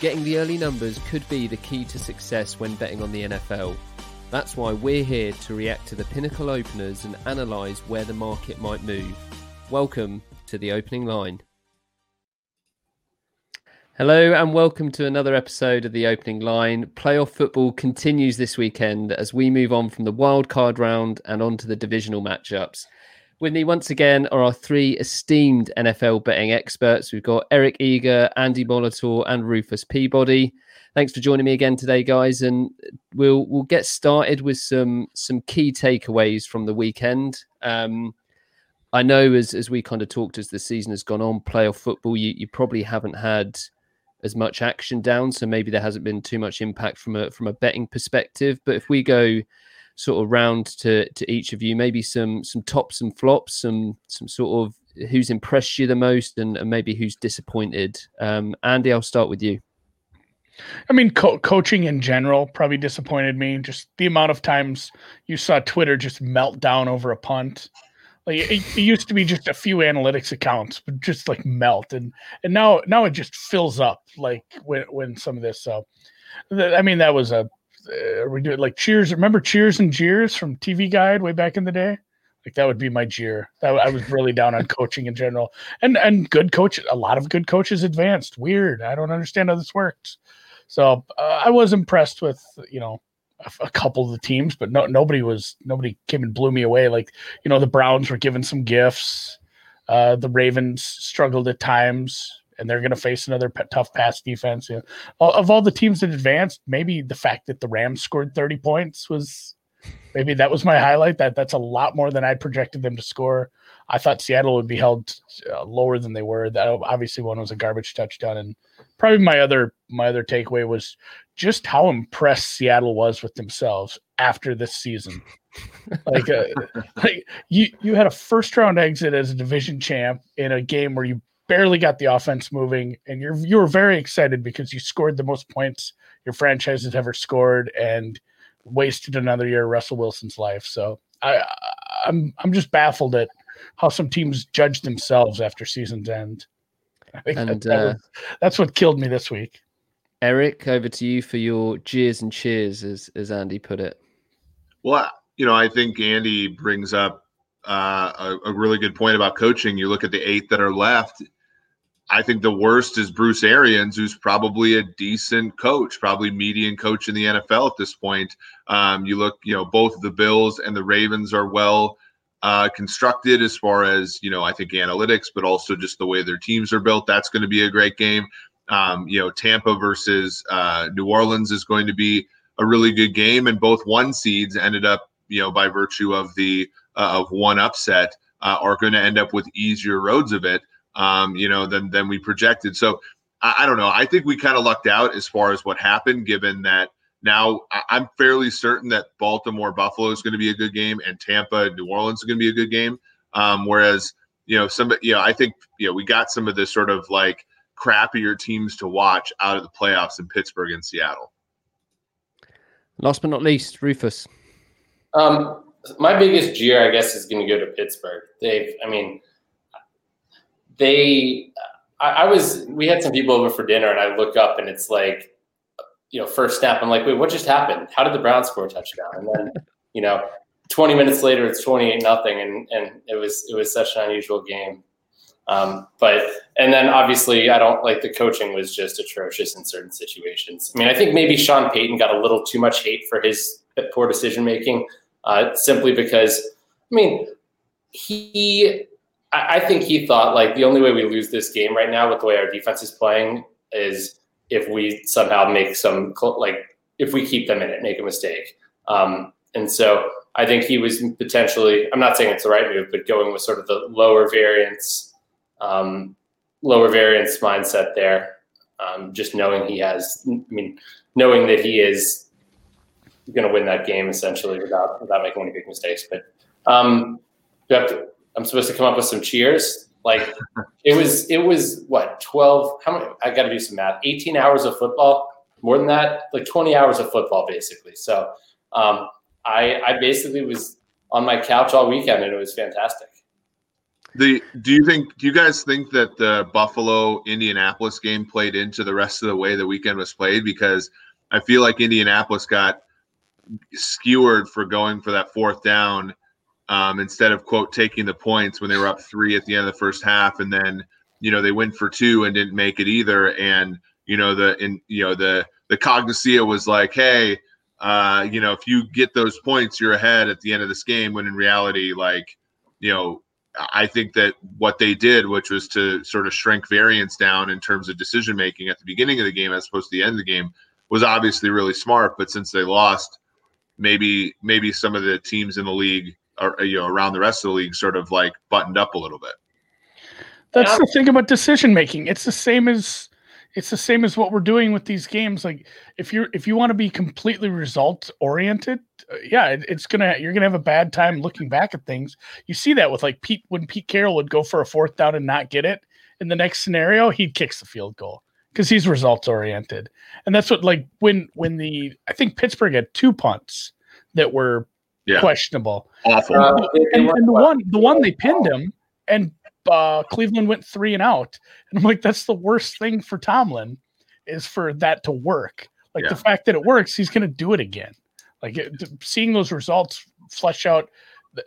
Getting the early numbers could be the key to success when betting on the NFL. That's why we're here to react to the pinnacle openers and analyse where the market might move. Welcome to the opening line. Hello and welcome to another episode of the opening line. Playoff football continues this weekend as we move on from the wild card round and on to the divisional matchups. With me once again are our three esteemed NFL betting experts. We've got Eric Eager, Andy Molitor, and Rufus Peabody. Thanks for joining me again today, guys. And we'll we'll get started with some some key takeaways from the weekend. Um, I know as as we kind of talked as the season has gone on, playoff football, you, you probably haven't had as much action down, so maybe there hasn't been too much impact from a from a betting perspective. But if we go sort of round to to each of you. Maybe some some tops and flops, some some sort of who's impressed you the most, and, and maybe who's disappointed. Um, Andy, I'll start with you. I mean, co- coaching in general probably disappointed me. Just the amount of times you saw Twitter just melt down over a punt. Like it, it, used to be just a few analytics accounts, but just like melt, and and now now it just fills up. Like when when some of this. So, I mean, that was a uh, we do it like Cheers. Remember Cheers and Jeers from TV Guide way back in the day? Like that would be my jeer. That I was really down on coaching in general, and and good coaches. A lot of good coaches advanced. Weird. I don't understand how this works. So uh, I was impressed with you know a, a, couple of the teams, but no nobody was nobody came and blew me away. Like you know the Browns were given some gifts. Uh, the Ravens struggled at times and they're going to face another p- tough pass defense. You know, of all the teams that advanced, maybe the fact that the Rams scored 30 points was maybe that was my highlight. That that's a lot more than I projected them to score. I thought Seattle would be held uh, lower than they were. That obviously one was a garbage touchdown, and probably my other my other takeaway was just how impressed Seattle was with themselves after this season. like, uh, like you you had a first round exit as a division champ in a game where you barely got the offense moving, and you're you were very excited because you scored the most points your franchise has ever scored, and wasted another year of Russell Wilson's life. So I I'm I'm just baffled at how some teams judge themselves after season's end. and that, that uh, was, that's what killed me this week. Eric, over to you for your jeers and cheers, as as Andy put it. Well, you know, I think Andy brings up uh, a, a, really good point about coaching. You look at the eight that are left. I think the worst is Bruce Arians, who's probably a decent coach, probably median coach in the NFL at this point. Um, you look, you know, both the Bills and the Ravens are well uh, constructed as far as, you know, I think analytics, but also just the way their teams are built. That's going to be a great game. Um, you know, Tampa versus uh, New Orleans is going to be a really good game, and both one seeds ended up, you know, by virtue of the uh, of one upset, uh, are going to end up with easier roads of it um, you know, than than we projected. So I, I don't know. I think we kind of lucked out as far as what happened, given that now I'm fairly certain that Baltimore Buffalo is going to be a good game and Tampa New Orleans is going to be a good game. Um, whereas you know some you know I think you know we got some of this sort of like crappier teams to watch out of the playoffs in Pittsburgh and Seattle. Last but not least, Rufus. Um, my biggest jeer, I guess, is going to go to Pittsburgh. They've, I mean, they I, I, was we had some people over for dinner and I look up and it's like you know first snap I'm like wait what just happened? How did the Browns score a touchdown? And then you know 20 minutes later it's 28 nothing and and it was it was such an unusual game. Um, but and then obviously I don't like the coaching was just atrocious in certain situations. I mean I think maybe Sean Payton got a little too much hate for his poor decision making uh, simply because I mean he I, think he thought like the only way we lose this game right now with the way our defense is playing is if we somehow make some like if we keep them in it, make a mistake. Um, and so I think he was potentially. I'm not saying it's the right move, but going with sort of the lower variance, um, lower variance mindset there. Um, just knowing he has, I mean, knowing that he is going to win that game essentially without without making any big mistakes. But um, you have to I'm supposed to come up with some cheers. Like it was, it was what 12? How many? I got to do some math. 18 hours of football, more than that, like 20 hours of football, basically. So um, I, I basically was on my couch all weekend, and it was fantastic. The do you think do you guys think that the Buffalo Indianapolis game played into the rest of the way the weekend was played? Because I feel like Indianapolis got skewered for going for that fourth down um, instead of quote taking the points when they were up three at the end of the first half, and then you know they went for two and didn't make it either. And you know the in you know the the cognitia was like, hey, uh, you know if you get those points, you're ahead at the end of this game. When in reality, like you know I think that what they did, which was to sort of shrink variance down in terms of decision making at the beginning of the game as opposed to the end of the game, was obviously really smart. But since they lost, maybe maybe some of the teams in the league you know around the rest of the league sort of like buttoned up a little bit. That's yeah. the thing about decision making. It's the same as it's the same as what we're doing with these games. Like if you're if you want to be completely result oriented, uh, yeah, it, it's gonna you're gonna have a bad time looking back at things. You see that with like Pete when Pete Carroll would go for a fourth down and not get it. In the next scenario, he kicks the field goal because he's results oriented, and that's what like when when the I think Pittsburgh had two punts that were yeah. questionable, awful, uh, and, and, the one the one they pinned him, and uh, Cleveland went three and out, and I'm like, that's the worst thing for Tomlin is for that to work. Like yeah. the fact that it works, he's going to do it again. Like it, seeing those results flesh out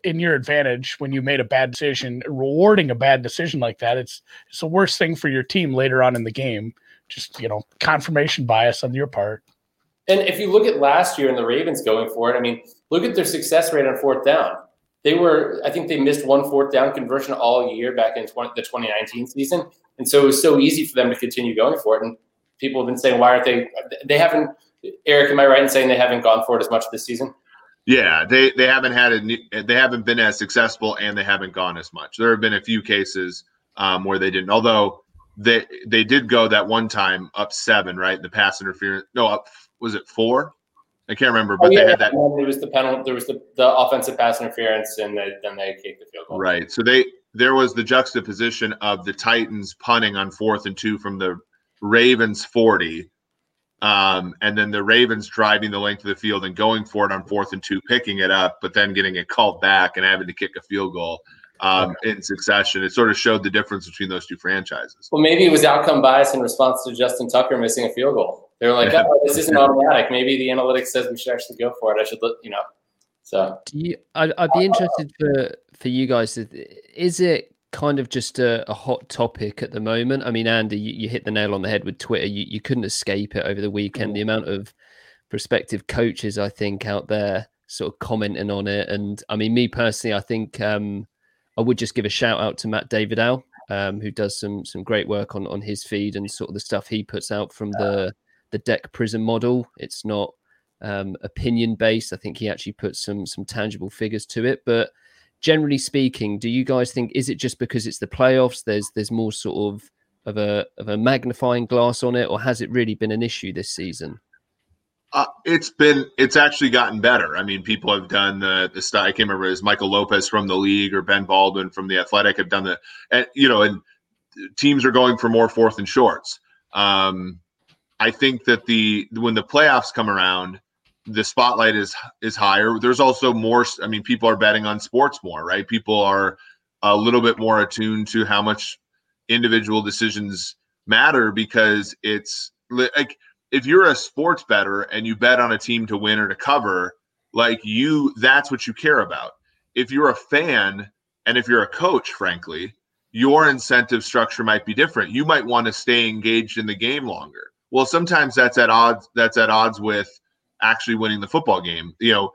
in your advantage when you made a bad decision, rewarding a bad decision like that, it's it's the worst thing for your team later on in the game just you know confirmation bias on your part. And if you look at last year and the Ravens going for it, I mean, look at their success rate on fourth down. They were, I think, they missed one fourth down conversion all year back in 20, the 2019 season, and so it was so easy for them to continue going for it. And people have been saying, why aren't they? They haven't. Eric, am I right in saying they haven't gone for it as much this season? Yeah, they they haven't had a, they haven't been as successful, and they haven't gone as much. There have been a few cases um, where they didn't. Although they they did go that one time up seven, right? The pass interference. No, up was it four? I can't remember, but oh, yeah, they had that. There was the penalty. There was the, the offensive pass interference, and they, then they kicked the field goal. Right. So they there was the juxtaposition of the Titans punting on fourth and two from the Ravens forty, um, and then the Ravens driving the length of the field and going for it on fourth and two, picking it up, but then getting it called back and having to kick a field goal um, in succession. It sort of showed the difference between those two franchises. Well, maybe it was outcome bias in response to Justin Tucker missing a field goal. They were like, oh, this isn't automatic. Maybe the analytics says we should actually go for it. I should look, you know. So, you, I'd, I'd be interested for for you guys. Is it kind of just a, a, hot topic at the moment? I mean, Andy, you, you, hit the nail on the head with Twitter. You, you couldn't escape it over the weekend. The amount of prospective coaches, I think, out there sort of commenting on it. And I mean, me personally, I think um, I would just give a shout out to Matt David-Al, um, who does some some great work on on his feed and sort of the stuff he puts out from the the deck prism model. It's not um, opinion based. I think he actually puts some some tangible figures to it. But generally speaking, do you guys think is it just because it's the playoffs? There's there's more sort of of a of a magnifying glass on it, or has it really been an issue this season? Uh, it's been it's actually gotten better. I mean, people have done the the stuff. I can't remember is Michael Lopez from the league or Ben Baldwin from the Athletic have done the and you know and teams are going for more fourth and shorts. Um, I think that the when the playoffs come around, the spotlight is is higher. There's also more. I mean, people are betting on sports more, right? People are a little bit more attuned to how much individual decisions matter because it's like if you're a sports better and you bet on a team to win or to cover, like you, that's what you care about. If you're a fan and if you're a coach, frankly, your incentive structure might be different. You might want to stay engaged in the game longer. Well, sometimes that's at odds. That's at odds with actually winning the football game. You know,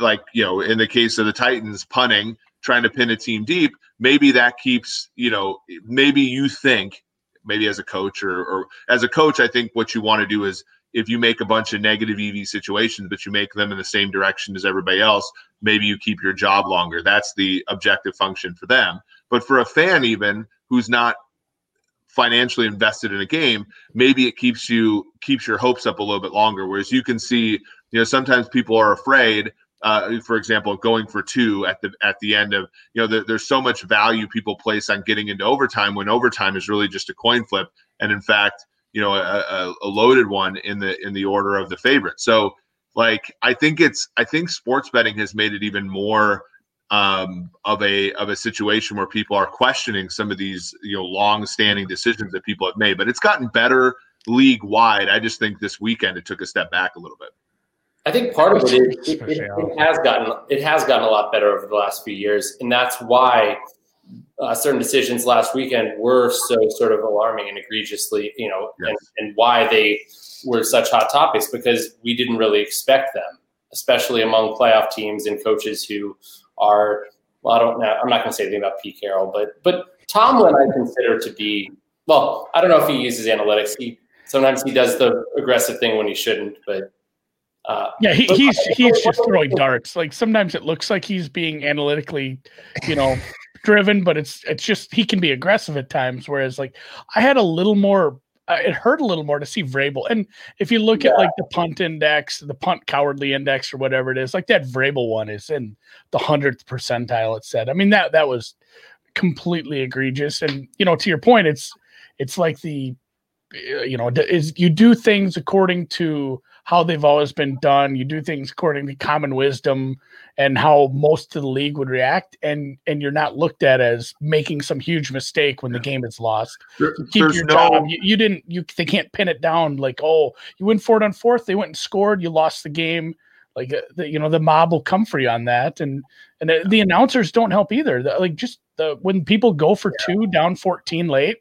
like you know, in the case of the Titans punting, trying to pin a team deep, maybe that keeps you know, maybe you think maybe as a coach or, or as a coach, I think what you want to do is if you make a bunch of negative EV situations, but you make them in the same direction as everybody else, maybe you keep your job longer. That's the objective function for them. But for a fan, even who's not financially invested in a game, maybe it keeps you keeps your hopes up a little bit longer. Whereas you can see, you know, sometimes people are afraid uh, for example, going for two at the at the end of you know, the, there's so much value people place on getting into overtime when overtime is really just a coin flip, and in fact, you know, a, a loaded one in the in the order of the favorite. So, like, I think it's I think sports betting has made it even more um, of a of a situation where people are questioning some of these you know long standing decisions that people have made. But it's gotten better league wide. I just think this weekend it took a step back a little bit. I think part of it is it, it, it, has gotten it has gotten a lot better over the last few years, and that's why uh, certain decisions last weekend were so sort of alarming and egregiously, you know, yes. and, and why they were such hot topics because we didn't really expect them, especially among playoff teams and coaches who are. Well, I don't know. I'm not going to say anything about Pete Carroll, but but Tomlin I consider to be well. I don't know if he uses analytics. He sometimes he does the aggressive thing when he shouldn't, but uh, yeah, he, he's he's just throwing darts. Like sometimes it looks like he's being analytically, you know, driven, but it's it's just he can be aggressive at times. Whereas like I had a little more, uh, it hurt a little more to see Vrabel. And if you look yeah. at like the punt index, the punt cowardly index, or whatever it is, like that Vrabel one is in the hundredth percentile. It said. I mean that that was completely egregious. And you know, to your point, it's it's like the you know is you do things according to how they've always been done. You do things according to common wisdom and how most of the league would react and and you're not looked at as making some huge mistake when the game is lost. There, you keep your no, job. You, you, didn't you they can't pin it down like oh you went for it on fourth they went and scored you lost the game. Like uh, the, you know the mob will come for you on that and and the, the announcers don't help either. The, like just the when people go for yeah. two down 14 late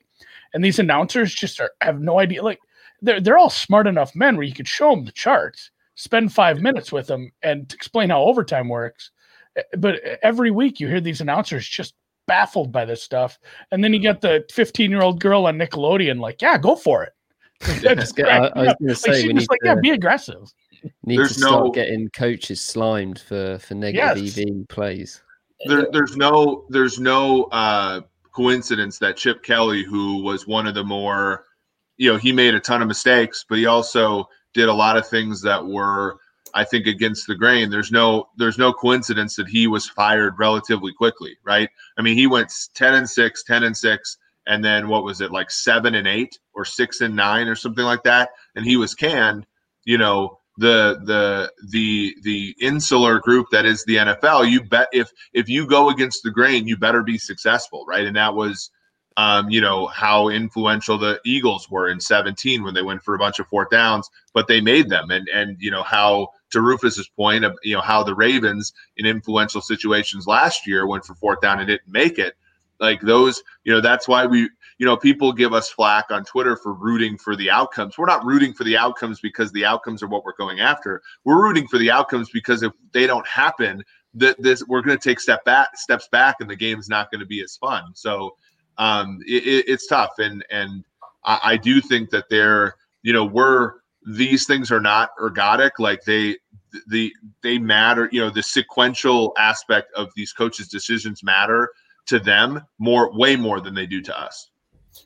and these announcers just are, have no idea. Like they're they're all smart enough men where you could show them the charts, spend five minutes with them, and explain how overtime works. Eh, but every week you hear these announcers just baffled by this stuff, and then you get the 15 year old girl on Nickelodeon like, yeah, go for it. That's I, I, was going to say, like, like, yeah, be aggressive. Need there's to start no, getting coaches slimed for for negative yes. EV plays. There, there's no there's no uh, coincidence that Chip Kelly, who was one of the more, you know, he made a ton of mistakes, but he also did a lot of things that were, I think, against the grain. There's no there's no coincidence that he was fired relatively quickly, right? I mean, he went 10 and 6, 10 and 6, and then what was it, like seven and eight or six and nine or something like that? And he was canned, you know, the the the the insular group that is the NFL, you bet if if you go against the grain, you better be successful, right? And that was um, you know, how influential the Eagles were in 17 when they went for a bunch of fourth downs, but they made them. And and you know how to Rufus's point of you know how the Ravens in influential situations last year went for fourth down and didn't make it. Like those, you know, that's why we you know, people give us flack on Twitter for rooting for the outcomes. We're not rooting for the outcomes because the outcomes are what we're going after. We're rooting for the outcomes because if they don't happen, that this we're going to take step back, steps back, and the game's not going to be as fun. So um, it, it's tough, and and I, I do think that they're, you know, we're these things are not ergodic. Like they the they matter. You know, the sequential aspect of these coaches' decisions matter to them more, way more than they do to us.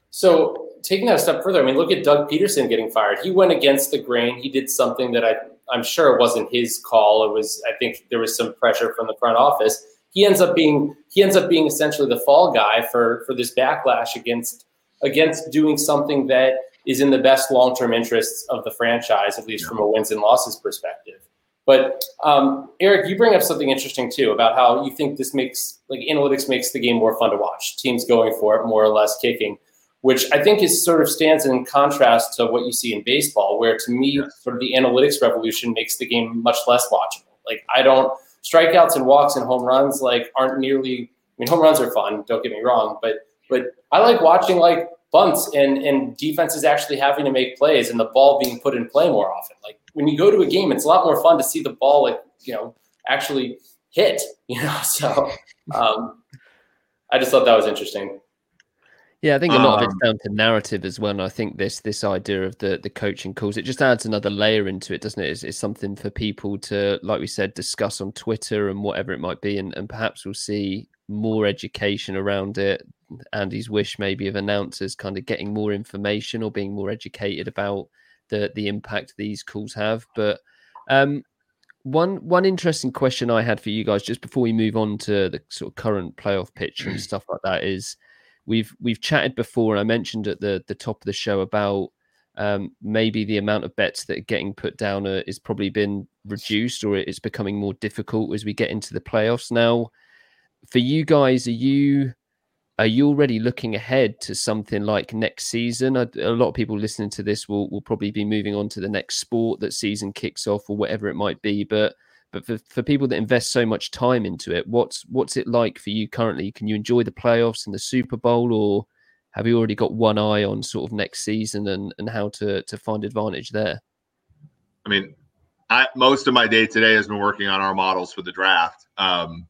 So taking that a step further, I mean, look at Doug Pederson getting fired. He went against the grain. He did something that I, I'm sure it wasn't his call. It was, I think, there was some pressure from the front office. He ends up being, he ends up being essentially the fall guy for for this backlash against against doing something that is in the best long term interests of the franchise, at least from a wins and losses perspective. But um, Eric, you bring up something interesting too about how you think this makes like analytics makes the game more fun to watch. Teams going for it more or less kicking which I think is sort of stands in contrast to what you see in baseball, where to me, sort of the analytics revolution makes the game much less watchable. Like I don't strikeouts and walks and home runs like aren't nearly. I mean, home runs are fun. Don't get me wrong, but but I like watching like bunts and and defenses actually having to make plays and the ball being put in play more often. Like when you go to a game, it's a lot more fun to see the ball like you know actually hit. You know, so um, I just thought that was interesting. Yeah, I think a lot um, of it's um, down to narrative as well. And I think this this idea of the the coaching calls it just adds another layer into it, doesn't it? It's, it's, something for people to, like we said, discuss on Twitter and whatever it might be, and, and perhaps we'll see more education around it. Andy's wish maybe of announcers kind of getting more information or being more educated about the the impact these calls have. But um, one one interesting question I had for you guys just before we move on to the sort of current playoff picture and stuff like that is we've we've chatted before, and I mentioned at the the top of the show about um, maybe the amount of bets that are getting put down uh, is probably been reduced, or it's becoming more difficult as we get into the playoffs now. for you guys, are you are you already looking ahead to something like next season? A, a, lot of people listening to this will, will probably be moving on to the next sport that season kicks off or whatever it might be. But but for, for people that invest so much time into it, what's what's it like for you currently? Can you enjoy the playoffs and the Super Bowl, or have you already got one eye on sort of next season and, and how to to find advantage there? I mean, I, most of my day today has been working on our models for the draft. Um,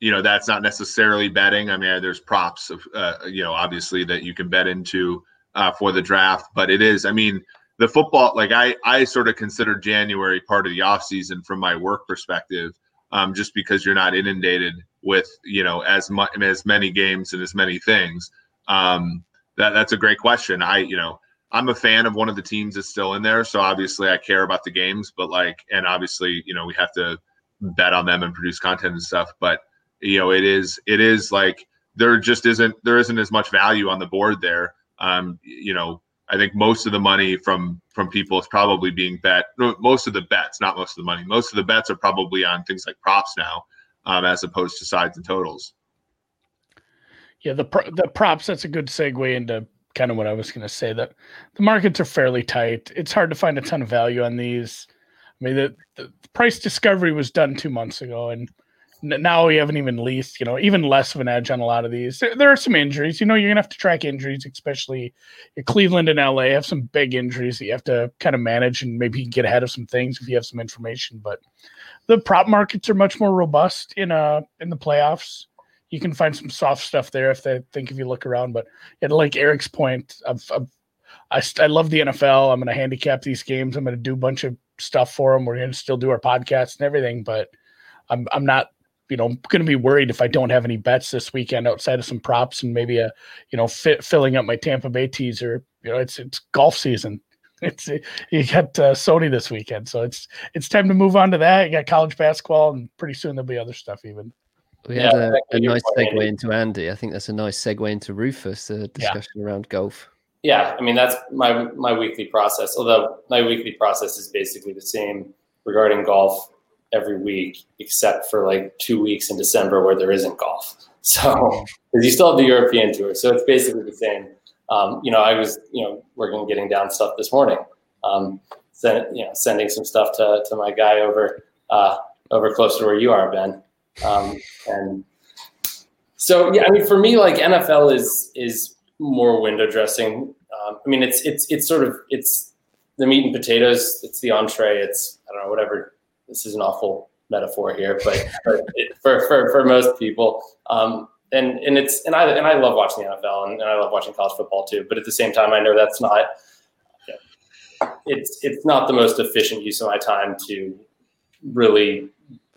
you know, that's not necessarily betting. I mean, there's props of, uh, you know, obviously that you can bet into uh, for the draft, but it is, I mean, the football, like I, I sort of consider January part of the off season from my work perspective, um, just because you're not inundated with, you know, as much, as many games and as many things. Um, that that's a great question. I, you know, I'm a fan of one of the teams that's still in there, so obviously I care about the games, but like, and obviously, you know, we have to bet on them and produce content and stuff. But you know, it is it is like there just isn't there isn't as much value on the board there. Um, you know, I think most of the money from from people is probably being bet. Most of the bets, not most of the money. Most of the bets are probably on things like props now, um, as opposed to sides and totals. Yeah, the the props. That's a good segue into kind of what I was going to say. That the markets are fairly tight. It's hard to find a ton of value on these. I mean, the, the price discovery was done two months ago, and now we haven't even least, you know, even less of an edge on a lot of these. There, there, are some injuries. You know, you're gonna have to track injuries, especially Cleveland and LA have some big injuries that you have to kind of manage and maybe get ahead of some things if you have some information. But the prop markets are much more robust in uh in the playoffs you can find some soft stuff there if they think if you look around. But yeah, like Eric's point, I've, I, I love the NFL. I'm to handicap these games. I'm to do a bunch of stuff for them. We're to still do our podcast and everything, but I'm I'm not you know going to be worried if I don't have any bets this weekend outside of some props and maybe a you know fit, filling up my Tampa Bay teaser. You know, it's it's golf season. It's you got uh, Sony this weekend, so it's it's time to move on to that. You got college basketball, and pretty soon there'll be other stuff even. We had yeah, a, a nice segue Andy. into Andy. I think that's a nice segue into Rufus, a discussion yeah. around golf. Yeah, I mean that's my my weekly process. Although my weekly process is basically the same regarding golf every week, except for like two weeks in December where there isn't golf. So because you still have the European tour, so it's basically the same. Um, you know, I was you know working getting down stuff this morning, um, you know sending some stuff to to my guy over uh, over close to where you are, Ben. Um, and so, yeah, I mean, for me, like NFL is is more window dressing. Um, I mean, it's it's it's sort of it's the meat and potatoes. It's the entree. It's I don't know whatever. This is an awful metaphor here, but for, for, for most people, um, and and it's and I and I love watching the NFL and, and I love watching college football too. But at the same time, I know that's not it's it's not the most efficient use of my time to really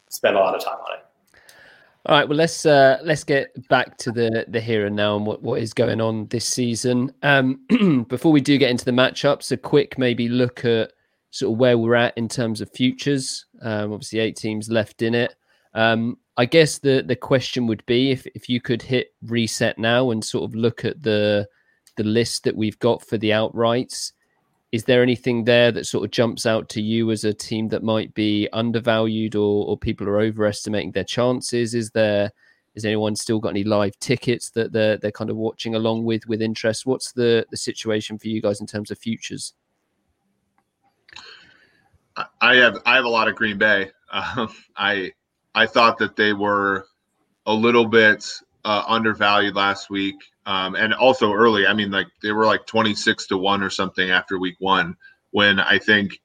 spend a lot of time on it. All right, well let's uh, let's get back to the the here and now and what, what is going on this season. Um, before we do get into the matchups, a quick maybe look at sort of where we're at in terms of futures. Um, obviously, eight teams left in it. Um, I guess the the question would be if if you could hit reset now and sort of look at the the list that we've got for the outrights is there anything there that sort of jumps out to you as a team that might be undervalued or, or people are overestimating their chances? Is there is anyone still got any live tickets that they're they're kind of watching along with with interest? What's the the situation for you guys in terms of futures? I have I have a lot of Green Bay. Um, I I thought that they were a little bit uh, undervalued last week. Um, and also early, I mean, like they were like 26 to one or something after week one, when I think,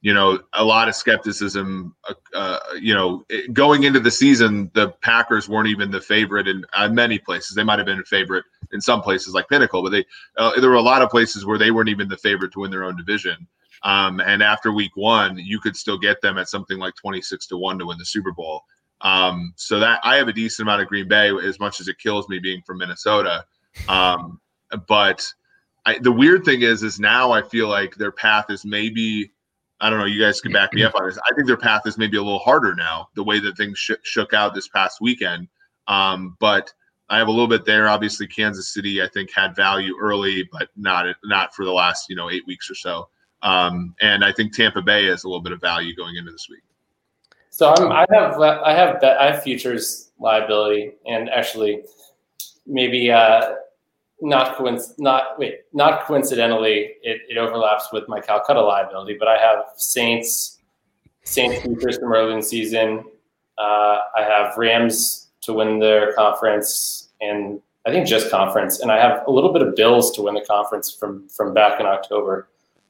you know, a lot of skepticism, uh, uh, you know, going into the season, the Packers weren't even the favorite in uh, many places. They might have been a favorite in some places like Pinnacle, but they, uh, there were a lot of places where they weren't even the favorite to win their own division. Um, and after week one, you could still get them at something like 26 to one to win the Super Bowl. Um, so that I have a decent amount of Green Bay, as much as it kills me being from Minnesota. Um, but I, the weird thing is, is now I feel like their path is maybe, I don't know, you guys can back me up on this. I think their path is maybe a little harder now, the way that things sh- shook out this past weekend. Um, but I have a little bit there. Obviously, Kansas City, I think, had value early, but not not for the last you know eight weeks or so. Um, and I think Tampa Bay has a little bit of value going into this week. So I'm, I have I have I have futures liability, and actually, maybe uh, not coinc- not wait, not coincidentally, it, it overlaps with my Calcutta liability. But I have Saints, Saints futures from early in the season. Uh, I have Rams to win their conference, and I think just conference, and I have a little bit of Bills to win the conference from from back in October.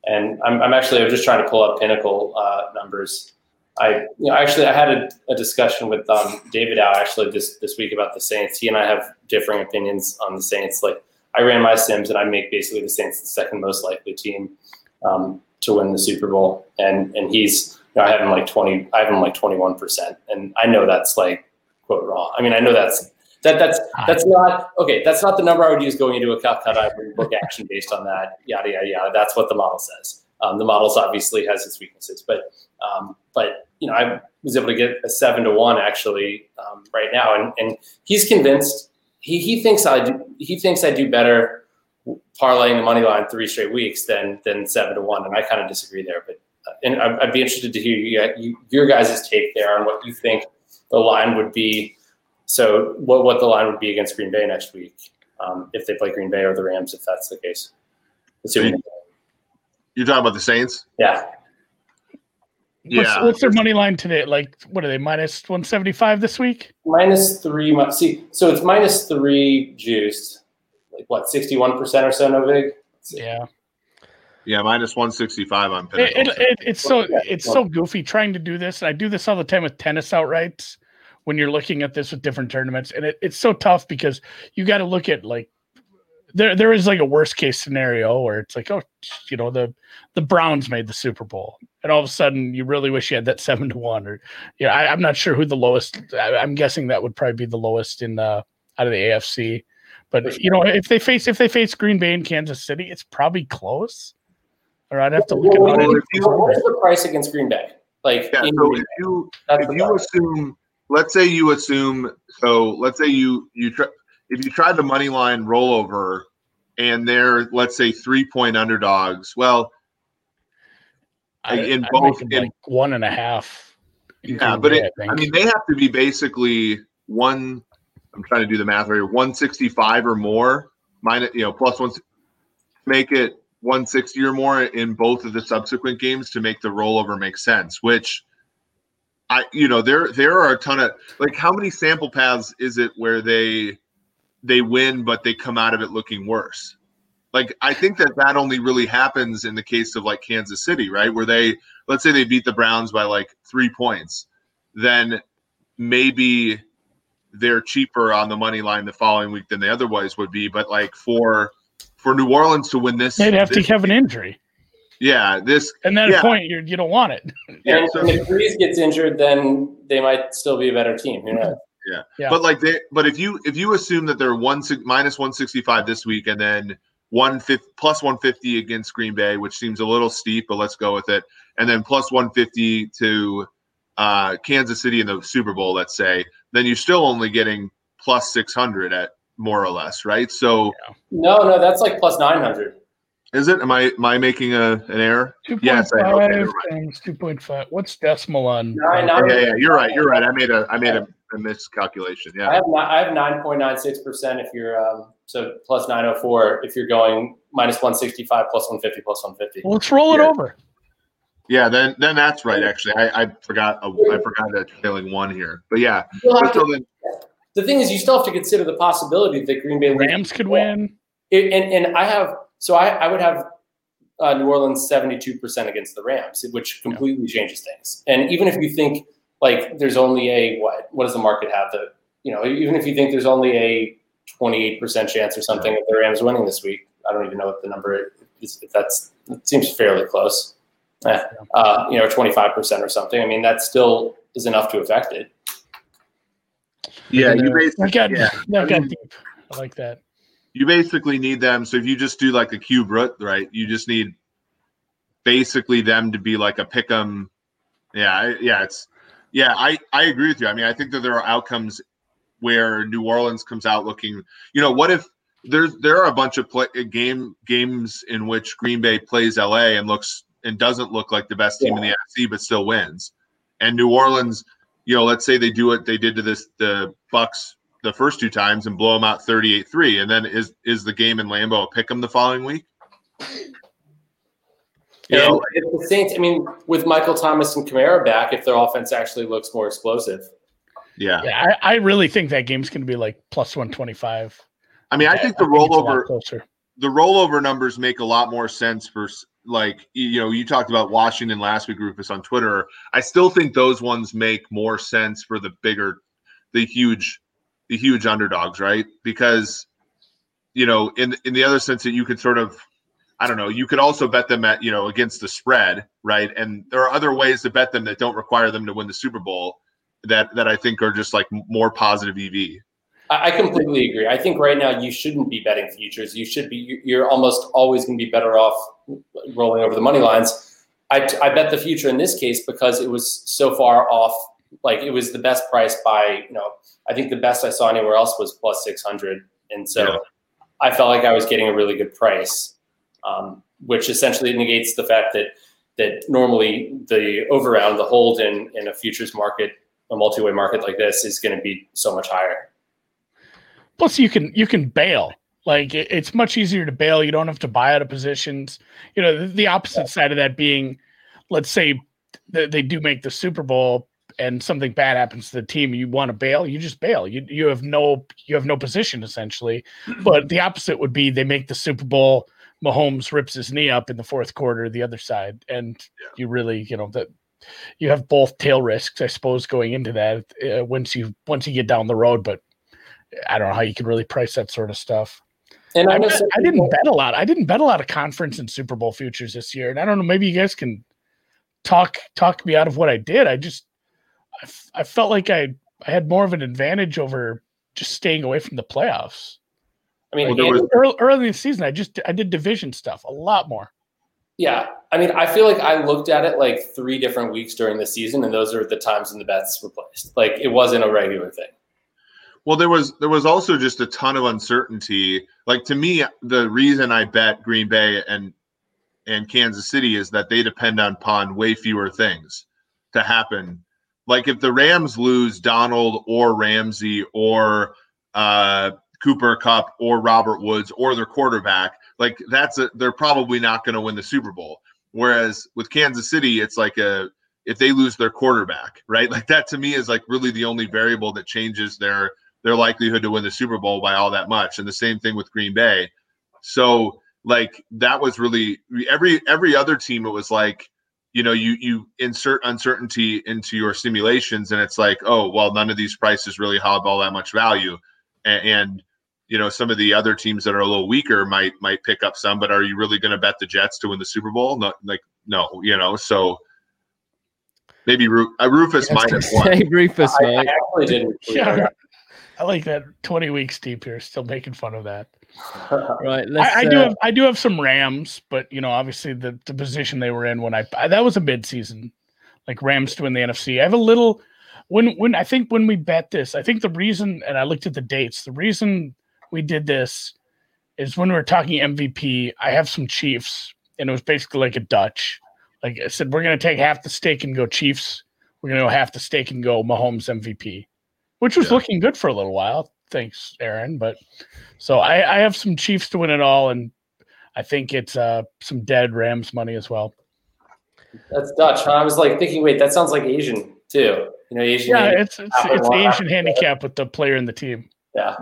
And I'm, I'm actually I'm just trying to pull up Pinnacle uh, numbers. I you know actually I had a, a discussion with um, David Howe actually this this week about the Saints. He and I have differing opinions on the Saints. Like I ran my Sims and I make basically the Saints the second most likely team um, to win the Super Bowl, and and he's you know, I have him like twenty I have him like twenty one percent, and I know that's like quote wrong. I mean I know that's that that's that's not okay. That's not the number I would use going into a Calcutta. I would book action based on that. Yada yada yada. That's what the model says. Um, the models obviously has its weaknesses, but um, but you know I was able to get a seven to one actually um, right now, and and he's convinced. He he thinks I do, he thinks I do better parlaying the money line three straight weeks than than seven to one, and I kind of disagree there. But uh, and I'd, I'd be interested to hear you, you, your guys' take there on what you think the line would be so what what the line would be against Green Bay next week um, if they play Green Bay or the Rams, if that's the case. Assuming, You're talking about the Saints? yeah, Yeah. What's, what's their money line today? Like, what are they minus one seventy five this week? minus three. mu- See, so it's minus three juiced, like what sixty one percent or so. No big. Yeah, Yeah, minus 165 on it, Pinnacle. it, it, it's so it's so goofy trying to do this. And I do this all the time with tennis outrights when you're looking at this with different tournaments, and it, it's so tough because you got to look at like there there is like a worst case scenario where it's like oh you know the the Browns made the Super Bowl, and all of a sudden you really wish you had that seven to one or yeah I, I'm not sure who the lowest. I, I'm guessing that would probably be the lowest in the out of the AFC. But sure. you know, if they face if they face Green Bay and Kansas City, it's probably close. Or I'd have to look Well, at what it. is- what is the price against Green Bay? Like, yeah, so if you That's if you price. assume let's say you assume so let's say you you try if you try the money line rollover and they're let's say three point underdogs well I, in I'd both- in- like one and a half. yeah but Bay, it, I i mean they have to be basically one i'm trying to do the math right here 165 or more minus you know plus one make it 160 or more in both of the subsequent games to make the rollover make sense which i you know there there are a ton of like how many sample paths is it where they they win but they come out of it looking worse? Like i think that that only really happens in the case of like kansas city right? Where they let's say they beat the browns by like three points then maybe they're cheaper on the money line the following week than they otherwise would be. But like for for new orleans to win this They'd have to this- have an injury, yeah this and then Yeah. a point you you don't want it. yeah, and, so- if Brees gets injured, then they might still be a better team. Who knows? Yeah. But like they, but if you if you assume that they're one minus one sixty five this week, and then one fifty plus one fifty against Green Bay, which seems a little steep, but let's go with it, and then plus one fifty to uh, Kansas City in the Super Bowl, let's say, then you're still only getting plus six hundred at more or less, right? So No, no, that's like plus nine hundred. Is it? Am I am I making a an error? Yes, I- okay, never times two point five. What's decimal on? Nine, Yeah, nine- yeah, you're right. You're right. I made a I made a, a miscalculation. I Yeah. have ni- I have nine point nine six percent if you're um, so plus nine hundred four if you're going minus one sixty five plus one fifty plus one fifty. Well, let's roll it Yeah. over. Yeah, then then that's right. Actually, I, I forgot I forgot a trailing one here, but yeah. But so then, The thing is, you still have to consider the possibility that Green Bay. Rams could win. It, and and I have so I, I would have uh, New Orleans seventy two percent against the Rams, which completely changes things. And even if you think like there's only a what what does the market have that you know even if you think there's only a twenty eight percent chance or something of the Rams winning this week, I don't even know what the number is. If that's it seems fairly close. Eh, uh, you know, twenty five percent or something. I mean, that still is enough to affect it. yeah, And, you basically got yeah. that got deep. I like that. You basically need them. So if you just do like a cube root, right? You just need basically them to be like a pick 'em. Yeah, yeah, it's yeah. I I agree with you. I mean, I think that there are outcomes where New Orleans comes out looking. You know, what if there's there are a bunch of play, uh, game games in which Green Bay plays LA and looks and doesn't look like the best team in the NFC, but still wins, and New Orleans. you know, let's say they do what they did to this the Bucs the first two times and blow them out 38-3 and then is is the game in Lambeau a pick them the following week? You know, if the Saints, I mean, with Michael Thomas and Kamara back, if their offense actually looks more explosive. Yeah. Yeah, I, I really think that game's going to be like plus 125. I mean, I think the it's a lot rollover closer. the rollover numbers make a lot more sense for like you know you talked about Washington last week, Rufus, on Twitter. I still think those ones make more sense for the bigger, the huge, the huge underdogs, right? Because you know, in in the other sense that you could sort of, I don't know, you could also bet them at you know against the spread, right? And there are other ways to bet them that don't require them to win the Super Bowl that that I think are just like more positive EV. I completely agree. I think right now you shouldn't be betting futures. You should be. you- You're almost always going to be better off rolling over the money lines. I, I bet the future in this case because it was so far off. Like it was the best price by you know. I think the best I saw anywhere else was plus six hundred, and so Yeah. I felt like I was getting a really good price, um, which essentially negates the fact that that normally the over round, the hold in in a futures market, a multi way market like this, is going to be so much higher. Plus, you can you can bail. Like it- it's much easier to bail. You don't have to buy out of positions. You know, the, the opposite side of that being, let's say that they do make the Super Bowl and something bad happens to the team, you want to bail, you just bail. You you have no you have no position essentially. But the opposite would be they make the Super Bowl. Mahomes rips his knee up in the fourth quarter, the other side, and you really, you know, that you have both tail risks, I suppose, going into that uh, once you once you get down the road. But I don't know how you can really price that sort of stuff. And I, I know bet- some I didn't bet a lot. I didn't bet a lot of conference and Super Bowl futures this year, and I don't know. Maybe you guys can talk talk me out of what I did. I just I, f- I felt like I I had more of an advantage over just staying away from the playoffs. I mean, Well, was- Early, early in the season, I just I did division stuff a lot more. yeah. I mean, I feel like I looked at it like three different weeks during the season, and those are the times when the bets were placed. Like it wasn't a regular thing. Well, there was there was also just a ton of uncertainty. Like to me, the reason I bet Green Bay and and Kansas City is that they depend on upon way fewer things to happen. Like if the Rams lose Donald or Ramsey or uh, Cooper Kupp or Robert Woods or their quarterback, like that's a they're probably not going to win the Super Bowl. Whereas with Kansas City, it's like a if they lose their quarterback, right? Like that to me is like really the only variable that changes their their likelihood to win the Super Bowl by all that much. And the same thing with Green Bay. So like that was really every every other team it was like you know you you insert uncertainty into your simulations and it's like oh well none of these prices really have all that much value and, and you know some of the other teams that are a little weaker might might pick up some but are you really going to bet the jets to win the super bowl no like no you know so maybe Ru- uh, rufus I was might gonna won say Rufus, I, I actually didn't. Yeah, I like that. Twenty weeks deep here, still making fun of that. Right, let's. I, I do uh, have I do have some Rams, but you know, obviously the, the position they were in when I, I that was a mid season, like Rams to win the NFC. I have a little when when I think when we bet this, I think the reason and I looked at the dates, the reason we did this is when we were talking MVP. I have some Chiefs, and it was basically like a Dutch. Like I said, we're gonna take half the stake and go Chiefs. We're gonna go half the stake and go Mahomes MVP, which was Yeah. looking good for a little while. Thanks, Aaron. But so I, I have some Chiefs to win it all, and I think it's uh, some dead Rams money as well. That's Dutch. Huh? I was like thinking, wait, that sounds like Asian too. You know, Asian. Yeah, it's it's, it's the Asian handicap with the player in the team. yeah.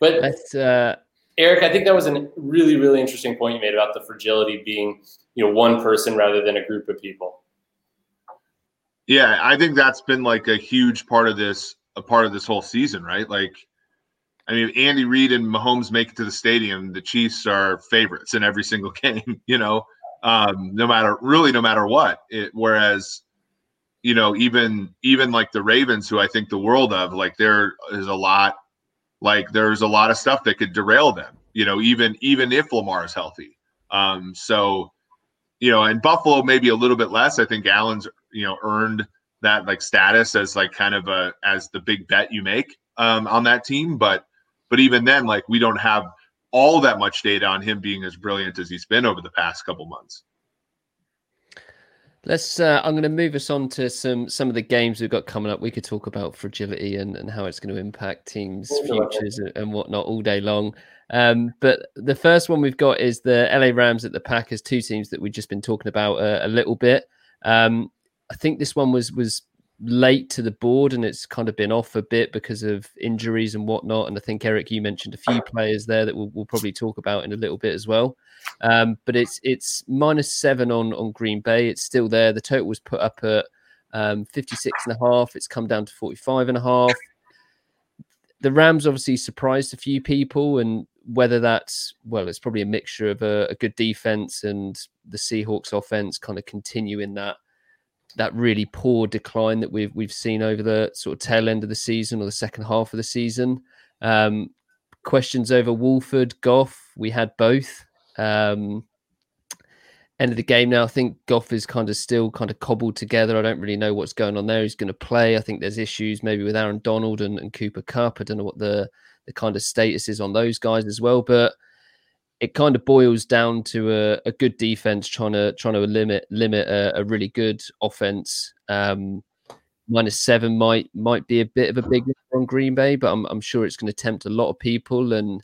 But let's. Uh, Eric, I think that was a really, really interesting point you made about the fragility being, you know, one person rather than a group of people. Yeah, I think that's been like a huge part of this, a part of this whole season, right? Like, I mean, Andy Reid and Mahomes make it to the stadium. The Chiefs are favorites in every single game, you know, um, no matter really, no matter what. It, whereas, you know, even even like the Ravens, who I think the world of, like there is a lot, like there's a lot of stuff that could derail them, you know, even even if Lamar is healthy. Um, so, you know, and Buffalo maybe a little bit less. I think Allen's you know earned that like status as like kind of a as the big bet you make um, on that team. But but even then, like we don't have all that much data on him being as brilliant as he's been over the past couple months. Let's. Uh, I'm going to move us on to some some of the games we've got coming up. We could talk about fragility and, and how it's going to impact teams' futures and, and whatnot all day long. Um, but the first one we've got is the LA Rams at the Packers, two teams that we've just been talking about a, a little bit. Um, I think this one was was late to the board and it's kind of been off a bit because of injuries and whatnot. And I think Eric, you mentioned a few players there that we'll, we'll probably talk about in a little bit as well. Um, but it's it's minus seven on on Green Bay. It's still there. The total was put up at um, 56 and a half. It's come down to 45 and a half. The Rams obviously surprised a few people, and whether that's well, it's probably a mixture of a, a good defense and the Seahawks offense kind of continuing that that really poor decline that we've we've seen over the sort of tail end of the season or the second half of the season. Um, questions over Wolford, Goff. We had both. Um, end of the game now. I think Goff is kind of still kind of cobbled together. I don't really know what's going on there. He's going to play. I think there's issues maybe with Aaron Donald and, and Cooper Kupp. I don't know what the the kind of status is on those guys as well, but it kind of boils down to a, a good defense trying to trying to limit limit a, a really good offense. Um, minus seven might might be a bit of a big on Green Bay, but I'm I'm sure it's going to tempt a lot of people. And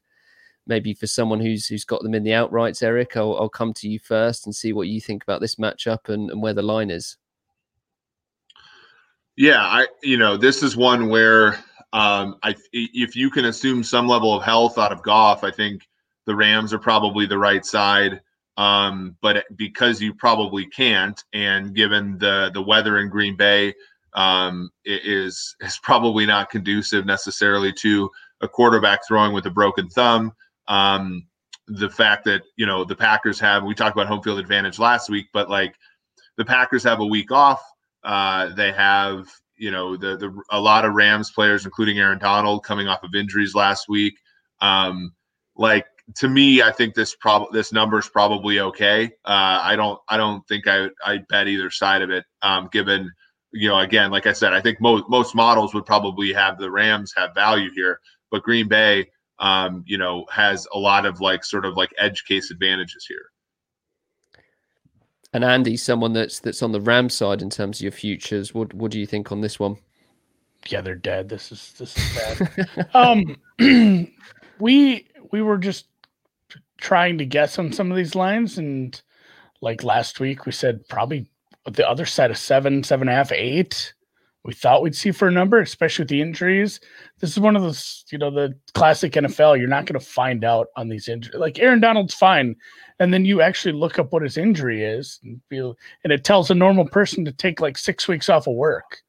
maybe for someone who's who's got them in the outrights, Eric, I'll, I'll come to you first and see what you think about this matchup and, and where the line is. Yeah, I you know this is one where um, I if you can assume some level of health out of Goff, I think the Rams are probably the right side. Um, but because you probably can't, and given the the weather in Green Bay um, is is probably not conducive necessarily to a quarterback throwing with a broken thumb. Um, the fact that you know the Packers have we talked about home field advantage last week, but like the Packers have a week off. Uh, they have you know the the a lot of Rams players, including Aaron Donald, coming off of injuries last week. Um, like to me, I think this prob this number is probably okay. Uh, I don't I don't think I I bet either side of it. Um, given you know again, like I said, I think most most models would probably have the Rams have value here, but Green Bay, um, you know, has a lot of like sort of like edge case advantages here. And Andy, someone that's that's on the Ram side in terms of your futures, what what do you think on this one? Yeah, they're dead. This is this is bad. um, we we were just trying to guess on some of these lines, and like last week, we said probably the other side of seven, seven and a half, eight. We thought we'd see for a number, especially with the injuries. This is one of those, you know, the classic NFL. You're not going to find out on these injuries. Like Aaron Donald's fine, and then you actually look up what his injury is, and, feel, and it tells a normal person to take like six weeks off of work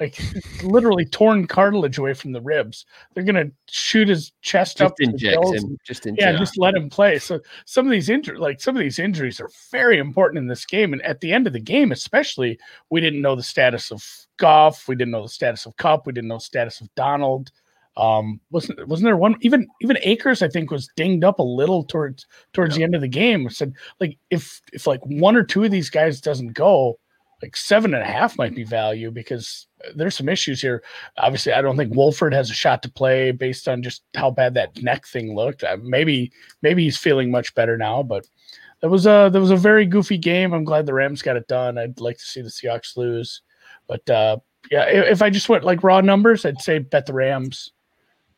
like literally torn cartilage away from the ribs. They're gonna shoot his chest just up, inject him, just inject. yeah, just let him play. So some of these injuries, like some of these injuries, are very important in this game. And at the end of the game, especially, we didn't know the status of Goff, we didn't know the status of Kupp, we didn't know the status of Donald. Um, wasn't wasn't there one even even Akers I think was dinged up a little towards towards yeah. the end of the game. Said like if if like one or two of these guys doesn't go, like seven and a half might be value because there's some issues here. Obviously, I don't think Wolford has a shot to play based on just how bad that neck thing looked. Uh, maybe maybe he's feeling much better now, but that was a that was a very goofy game. I'm glad the Rams got it done. I'd like to see the Seahawks lose, but uh, yeah, if I just went like raw numbers, I'd say bet the Rams.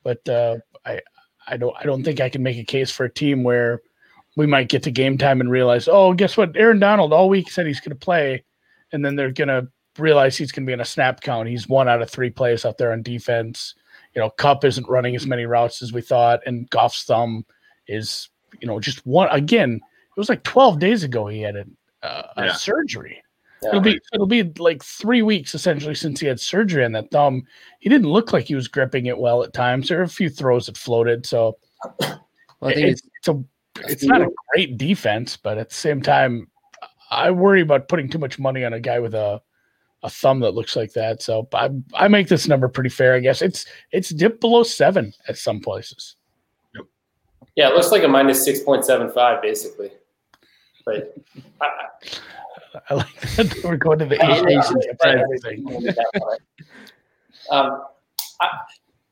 But uh, I I don't I don't think I can make a case for a team where we might get to game time and realize, oh, guess what? Aaron Donald all week said he's going to play and then they're gonna realize he's gonna be in a snap count. He's one out of three plays out there on defense. You know, Kupp isn't running as many routes as we thought, and Goff's thumb is, you know, just one again. It was like 12 days ago he had a, uh, a yeah. surgery. Yeah. It'll be it'll be like three weeks essentially since he had surgery on that thumb. He didn't look like he was gripping it well at times. There were a few throws that floated. So well, I think it's, it's a it's not a great defense, but at the same time, I worry about putting too much money on a guy with a a thumb that looks like that. So I I make this number pretty fair, I guess. It's it's dipped below seven at some places. Yep. Yeah, it looks like a minus six point seven five basically. But I, I like that we're going to the Asian um, I,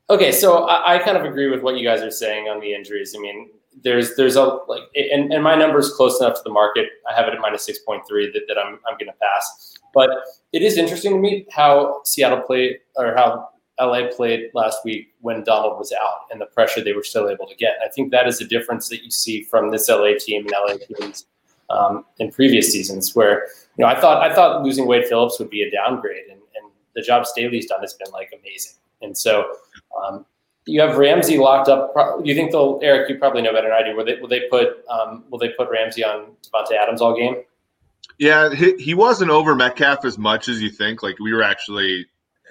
okay, so I, I, kind of agree with what you guys are saying on the injuries. I mean, there's there's a like and, and my number is close enough to the market. I have it at minus six point three that, that I'm I'm gonna pass. But it is interesting to me how Seattle played or how LA played last week when Donald was out and the pressure they were still able to get. I think that is a difference that you see from this LA team and LA teams um, in previous seasons, where you know I thought I thought losing Wade Phillips would be a downgrade, and, and the job Staley's done has been like amazing. And so um, you have Ramsey locked up. You think they'll Eric? You probably know better than I do. Will they will they put um, will they put Ramsey on Davante Adams all game? Yeah, he, he wasn't over Metcalf as much as you think. Like we were actually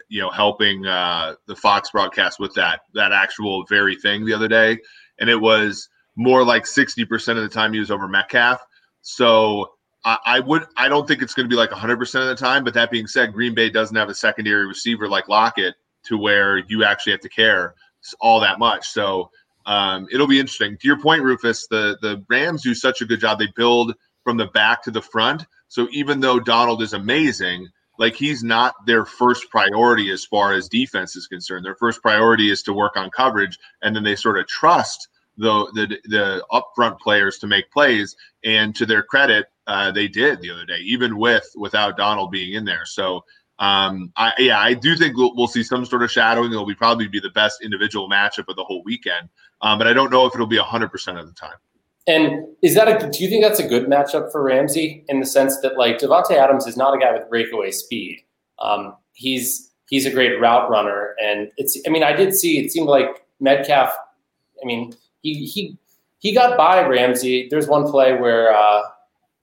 you know helping uh, the Fox broadcast with that that actual very thing the other day, and it was more like sixty percent of the time he was over Metcalf. So I, I would I don't think it's going to be like hundred percent of the time. But that being said, Green Bay doesn't have a secondary receiver like Lockett to where you actually have to care all that much. So um, it'll be interesting. To your point, Rufus, the the Rams do such a good job. They build from the back to the front. So even though Donald is amazing, like he's not their first priority as far as defense is concerned. Their first priority is to work on coverage, and then they sort of trust the the, the upfront players to make plays. And to their credit, uh, they did the other day, even with without Donald being in there. So. Um, I, yeah, I do think we'll, we'll see some sort of shadowing. It'll be probably be the best individual matchup of the whole weekend, um, but I don't know if it'll be hundred percent of the time. And is that a? Do you think that's a good matchup for Ramsey in the sense that like Davante Adams is not a guy with breakaway speed. Um, he's he's a great route runner, and it's. I mean, I did see it seemed like Metcalf. I mean, he he he got by Ramsey. There's one play where uh,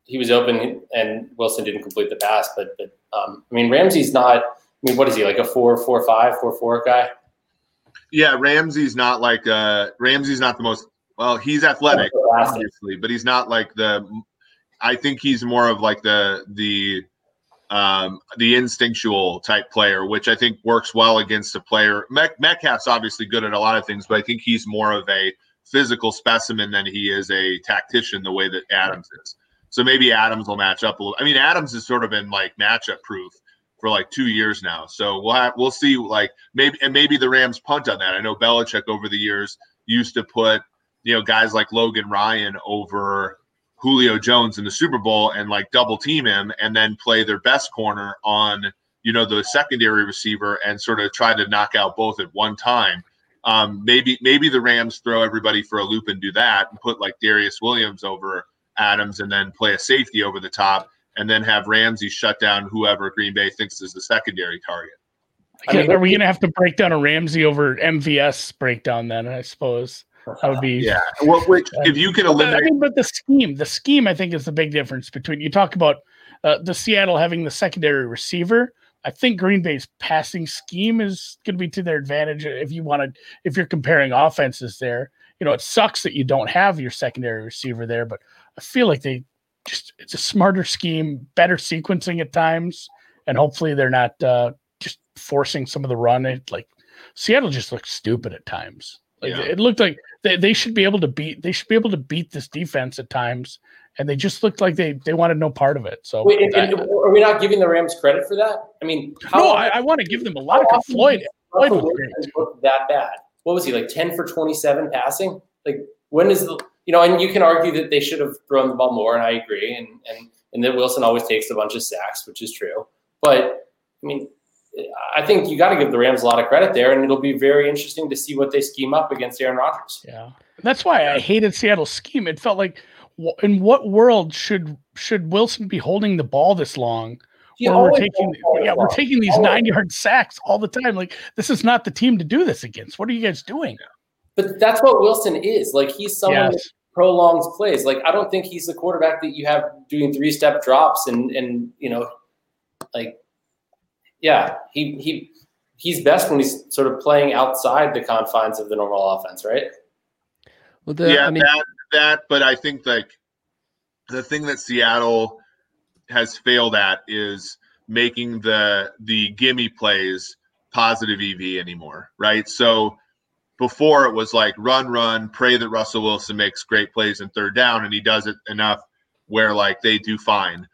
he was open and Wilson didn't complete the pass, but but um, I mean Ramsey's not. I mean, what is he like a four four five four four guy? Yeah, Ramsey's not like uh Ramsey's not the most well, he's athletic, obviously, but he's not like the. I think he's more of like the the um, the instinctual type player, which I think works well against a player. Met, Metcalf's obviously good at a lot of things, but I think he's more of a physical specimen than he is a tactician, the way that Adams is. So maybe Adams will match up a little. I mean, Adams has sort of been like matchup proof for like two years now. So we'll have we'll see. Like maybe and maybe the Rams punt on that. I know Belichick over the years used to put you know guys like Logan Ryan over Julio Jones in the Super Bowl and like double team him and then play their best corner on you know the secondary receiver and sort of try to knock out both at one time. Um, maybe maybe the Rams throw everybody for a loop and do that and put like Darious Williams over Adams and then play a safety over the top and then have Ramsey shut down whoever Green Bay thinks is the secondary target. I mean, are we going to have to break down a Ramsey over MVS breakdown then? I suppose. That would be yeah. Well, which if you can eliminate, I mean, but the scheme, the scheme, I think is the big difference between you talk about uh, the Seattle having the secondary receiver. I think Green Bay's passing scheme is going to be to their advantage if you want to. If you're comparing offenses there, you know it sucks that you don't have your secondary receiver there, but I feel like they just it's a smarter scheme, better sequencing at times, and hopefully they're not uh, just forcing some of the run. It like Seattle just looks stupid at times. Like, yeah. It looked like they, they should be able to beat they should be able to beat this defense at times, and they just looked like they they wanted no part of it. So Wait, and, and are we not giving the Rams credit for that? I mean, no, I, I, want to give them a lot of Floyd. Floyd was that bad. What was he like? Ten for twenty seven passing. Like when is the you know? And you can argue that they should have thrown the ball more, and I agree. And and and that Wilson always takes a bunch of sacks, which is true. But I mean, I think you got to give the Rams a lot of credit there, and it'll be very interesting to see what they scheme up against Aaron Rodgers. Yeah, that's why I hated Seattle's scheme. It felt like, in what world should should Wilson be holding the ball this long? we're taking, yeah, we're taking these nine yard sacks all the time. Like this is not the team to do this against. What are you guys doing? But that's what Wilson is. Like he's someone yes. that prolongs plays. Like I don't think he's the quarterback that you have doing three step drops and and you know, like yeah, he he he's best when he's sort of playing outside the confines of the normal offense, right? Well, the, yeah, I mean, that that, but I think like the thing that Seattle has failed at is making the the gimme plays positive EV anymore, right? So before it was like run, run, pray that Russell Wilson makes great plays in third down, and he does it enough where like they do fine.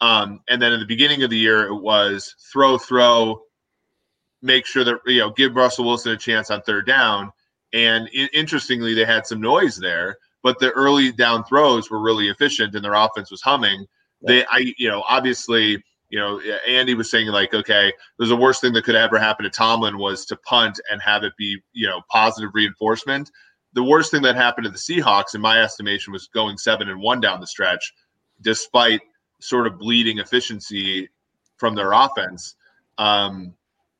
Um, and then in the beginning of the year, it was throw, throw, make sure that, you know, give Russell Wilson a chance on third down. And interestingly, they had some noise there. but the early down throws were really efficient and their offense was humming. They, I, you know, obviously, you know, Andy was saying like, okay, there's the worst thing that could ever happen to Tomlin was to punt and have it be, you know, positive reinforcement. The worst thing that happened to the Seahawks, in my estimation, was going seven and one down the stretch, despite sort of bleeding efficiency from their offense. Um,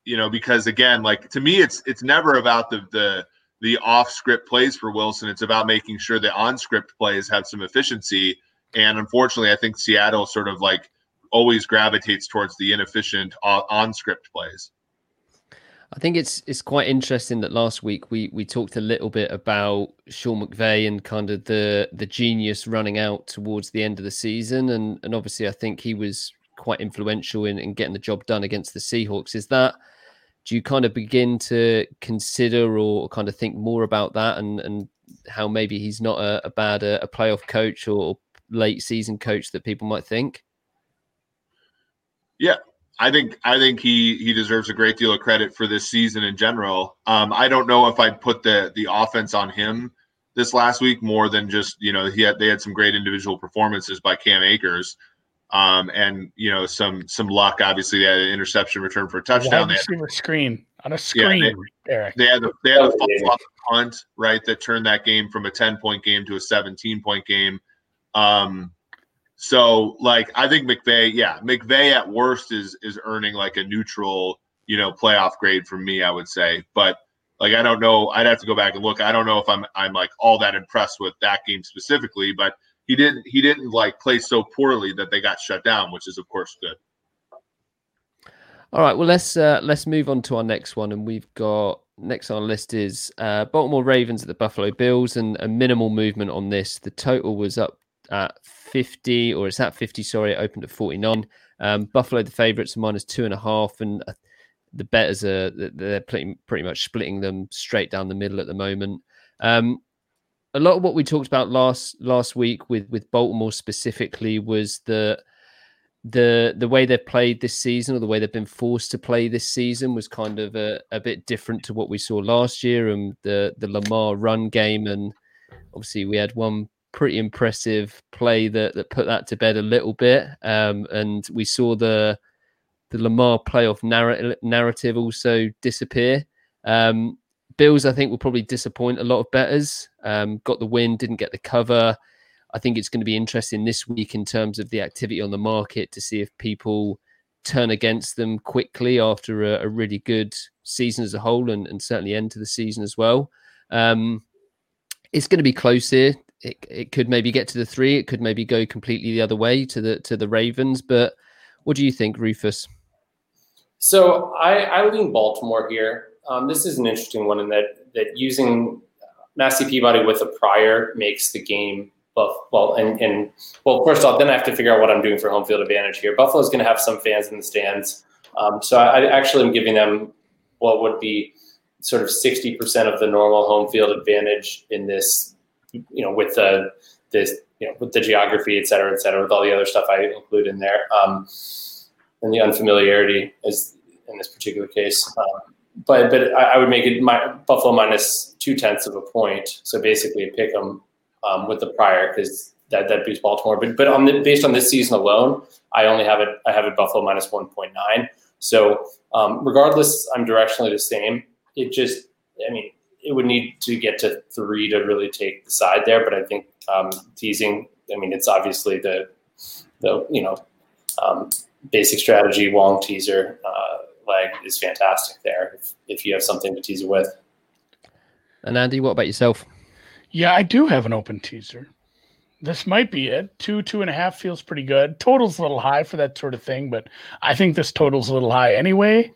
you know, because again, like to me, it's it's never about the the the off script plays for Wilson. It's about making sure the on script plays have some efficiency. And unfortunately, I think Seattle sort of like always gravitates towards the inefficient on script plays. I think it's it's quite interesting that last week we we talked a little bit about Sean McVay and kind of the the genius running out towards the end of the season, and and obviously I think he was quite influential in, in getting the job done against the Seahawks. Is that do you kind of begin to consider or kind of think more about that and and how maybe he's not a, a bad a, a playoff coach or late season coach that people might think? Yeah, I think I think he he deserves a great deal of credit for this season in general. Um, I don't know if I'd put the the offense on him this last week more than just you know he had they had some great individual performances by Cam Akers, um, and you know some some luck. Obviously, they had an interception return for a touchdown. Wide receiver screen on a screen, yeah, they, Eric. They had a, they had a oh, punt right that turned that game from a ten point game to a seventeen point game. Um, so like I think McVay, yeah, McVay at worst is is earning like a neutral, you know, playoff grade from me, I would say. But like I don't know, I'd have to go back and look. I don't know if I'm I'm like all that impressed with that game specifically, but he didn't he didn't like play so poorly that they got shut down, which is of course good. All right, well let's uh, let's move on to our next one, and we've got next on our list is uh, Baltimore Ravens at the Buffalo Bills, and a minimal movement on this. The total was up at 50, or it's at 50, sorry, it opened at 49. Um, Buffalo, the favourites, minus two and a half, and uh, the betters are they're pretty, pretty much splitting them straight down the middle at the moment. Um, a lot of what we talked about last last week with with Baltimore specifically was the the the way they've played this season or the way they've been forced to play this season was kind of a, a bit different to what we saw last year and the the Lamar run game and obviously we had one pretty impressive play that that put that to bed a little bit. Um, and we saw the the Lamar playoff narr- narrative also disappear. Um, Bills, I think, will probably disappoint a lot of betters. Um, got the win, didn't get the cover. I think it's going to be interesting this week in terms of the activity on the market to see if people turn against them quickly after a, a really good season as a whole and, and certainly end to the season as well. Um, it's going to be close here it, it could maybe get to the three. It could maybe go completely the other way to the to the Ravens. But what do you think, Rufus? So I, I lean Baltimore here. Um, this is an interesting one in that that using Massey Peabody with a prior makes the game well, well, and, and well, first off, then I have to figure out what I'm doing for home field advantage here. Buffalo's going to have some fans in the stands, um, so I, I actually am giving them what would be sort of 60% of the normal home field advantage in this you know, with the this, you know, with the geography, et cetera, et cetera, with all the other stuff I include in there, um, and the unfamiliarity is in this particular case. Um, but but I, I, would make it my Buffalo minus two tenths of a point. So basically, pick them um, with the prior because that that beats Baltimore. But but on the, based on this season alone, I only have it. I have it Buffalo minus one point nine. So um, regardless, I'm directionally the same. It just, I mean, it would need to get to three to really take the side there. But I think um, teasing, I mean, it's obviously the the you know um, basic strategy Wong teaser uh, leg is fantastic there if, if you have something to tease it with. And Andy, what about yourself? Yeah, I do have an open teaser. This might be it. Two, two and a half feels pretty good. Total's a little high for that sort of thing, but I think this total's a little high anyway.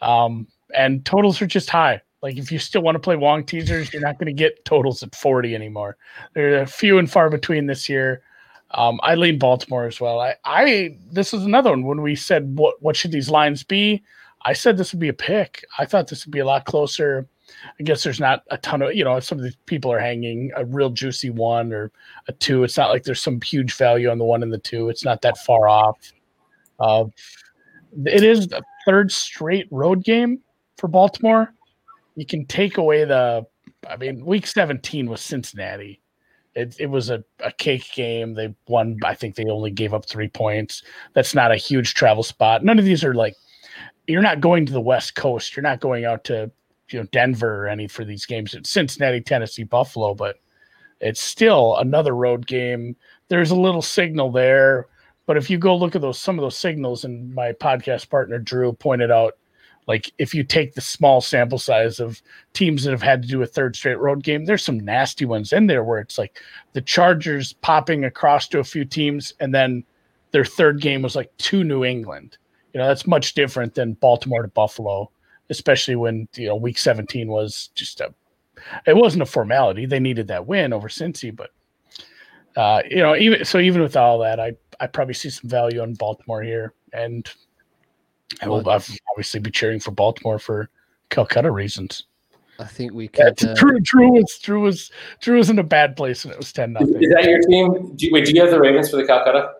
Um, and totals are just high. Like if you still want to play Wong teasers, you're not going to get totals at 40 anymore. They're a few and far between this year. Um, I lean Baltimore as well. I, I this is another one when we said what what should these lines be. I said this would be a pick. I thought this would be a lot closer. I guess there's not a ton of you know some of these people are hanging a real juicy one or a two. It's not like there's some huge value on the one and the two. It's not that far off. Uh, it is the third straight road game for Baltimore you can take away the I mean, week 17 was Cincinnati. It, it was a, a cake game. They won. I think they only gave up three points. That's not a huge travel spot. None of these are like you're not going to the West Coast. You're not going out to you know Denver or any for these games. It's Cincinnati, Tennessee, Buffalo, but it's still another road game. There's a little signal there, but if you go look at those some of those signals, and my podcast partner Drew pointed out, like if you take the small sample size of teams that have had to do a third straight road game, there's some nasty ones in there where it's like the Chargers popping across to a few teams, and then their third game was like to New England. You know, that's much different than Baltimore to Buffalo, especially when you know week 17 was just a it wasn't a formality. They needed that win over Cincy, but uh, you know, even so, even with all that, I I probably see some value in Baltimore here, and I will obviously be cheering for Baltimore for Calcutta reasons. I think we could. Yeah, uh, Drew, Drew was Drew was Drew was in a bad place, and it was ten nothing. Is that your team? Do you, wait, do you have the Ravens for the Calcutta?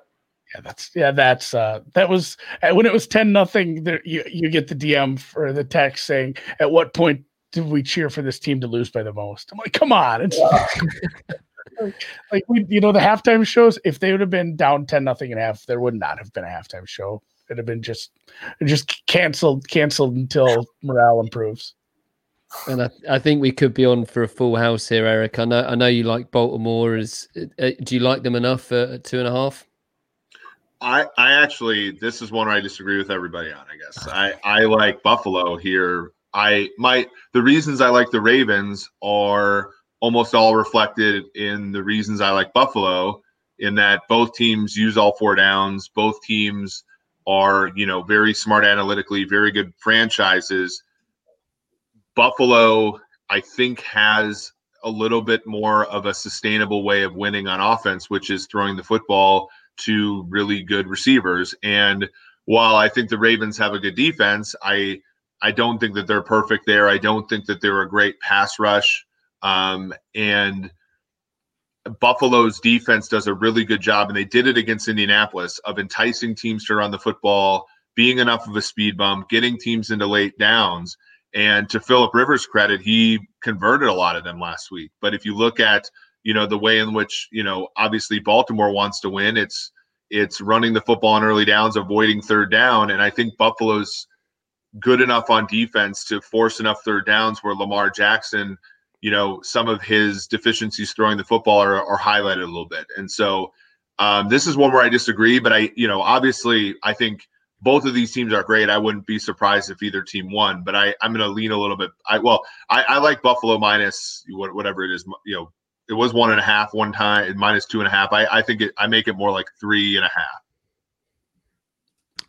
Yeah, that's yeah, that's uh, that was uh, when it was ten nothing. There, you you get the DM for the text saying, "At what point did we cheer for this team to lose by the most?" I'm like, "Come on!" It's like, like we, you know, the halftime shows. If they would have been down ten nothing and a half, there would not have been a halftime show. It'd have been just just canceled, canceled until morale improves. And I, I think we could be on for a full house here, Eric. I know I know you like Baltimore. Is uh, do you like them enough at two and a half? I, I actually this is one I disagree with everybody on. I guess I, I like Buffalo here. I my the reasons I like the Ravens are almost all reflected in the reasons I like Buffalo. In that both teams use all four downs. Both teams are you know very smart analytically, very good franchises. Buffalo, I think, has a little bit more of a sustainable way of winning on offense, which is throwing the football to really good receivers. And while I think the Ravens have a good defense, I I don't think that they're perfect there. I don't think that they're a great pass rush. Um, and Buffalo's defense does a really good job, and they did it against Indianapolis of enticing teams to run the football, being enough of a speed bump, getting teams into late downs. And to Philip Rivers' credit, he converted a lot of them last week. But if you look at you know the way in which you know obviously Baltimore wants to win. It's it's running the football on early downs, avoiding third down, and I think Buffalo's good enough on defense to force enough third downs where Lamar Jackson, you know, some of his deficiencies throwing the football are, are highlighted a little bit, and so. Um, this is one where I disagree, but I, you know, obviously, I think both of these teams are great. I wouldn't be surprised if either team won, but I, I'm going to lean a little bit. I well, I, I like Buffalo minus whatever it is, you know, it was one and a half one time, minus two and a half. I, I think it, I make it more like three and a half.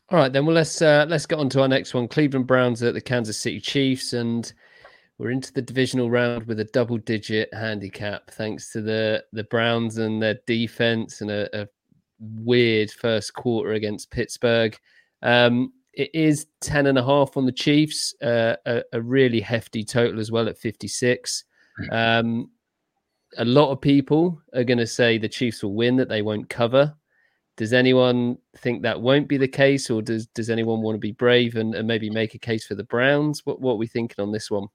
All right, then. Well, let's uh, let's get on to our next one. Cleveland Browns at the Kansas City Chiefs, and we're into the divisional round with a double-digit handicap, thanks to the the Browns and their defense and a, a weird first quarter against Pittsburgh. Um, it is 10 and a half on the Chiefs, uh, a, a, really hefty total as well at 56. Um, a lot of people are going to say the Chiefs will win, that they won't cover. Does anyone think that won't be the case, or does does anyone want to be brave and, and maybe make a case for the Browns? What what are we thinking on this one?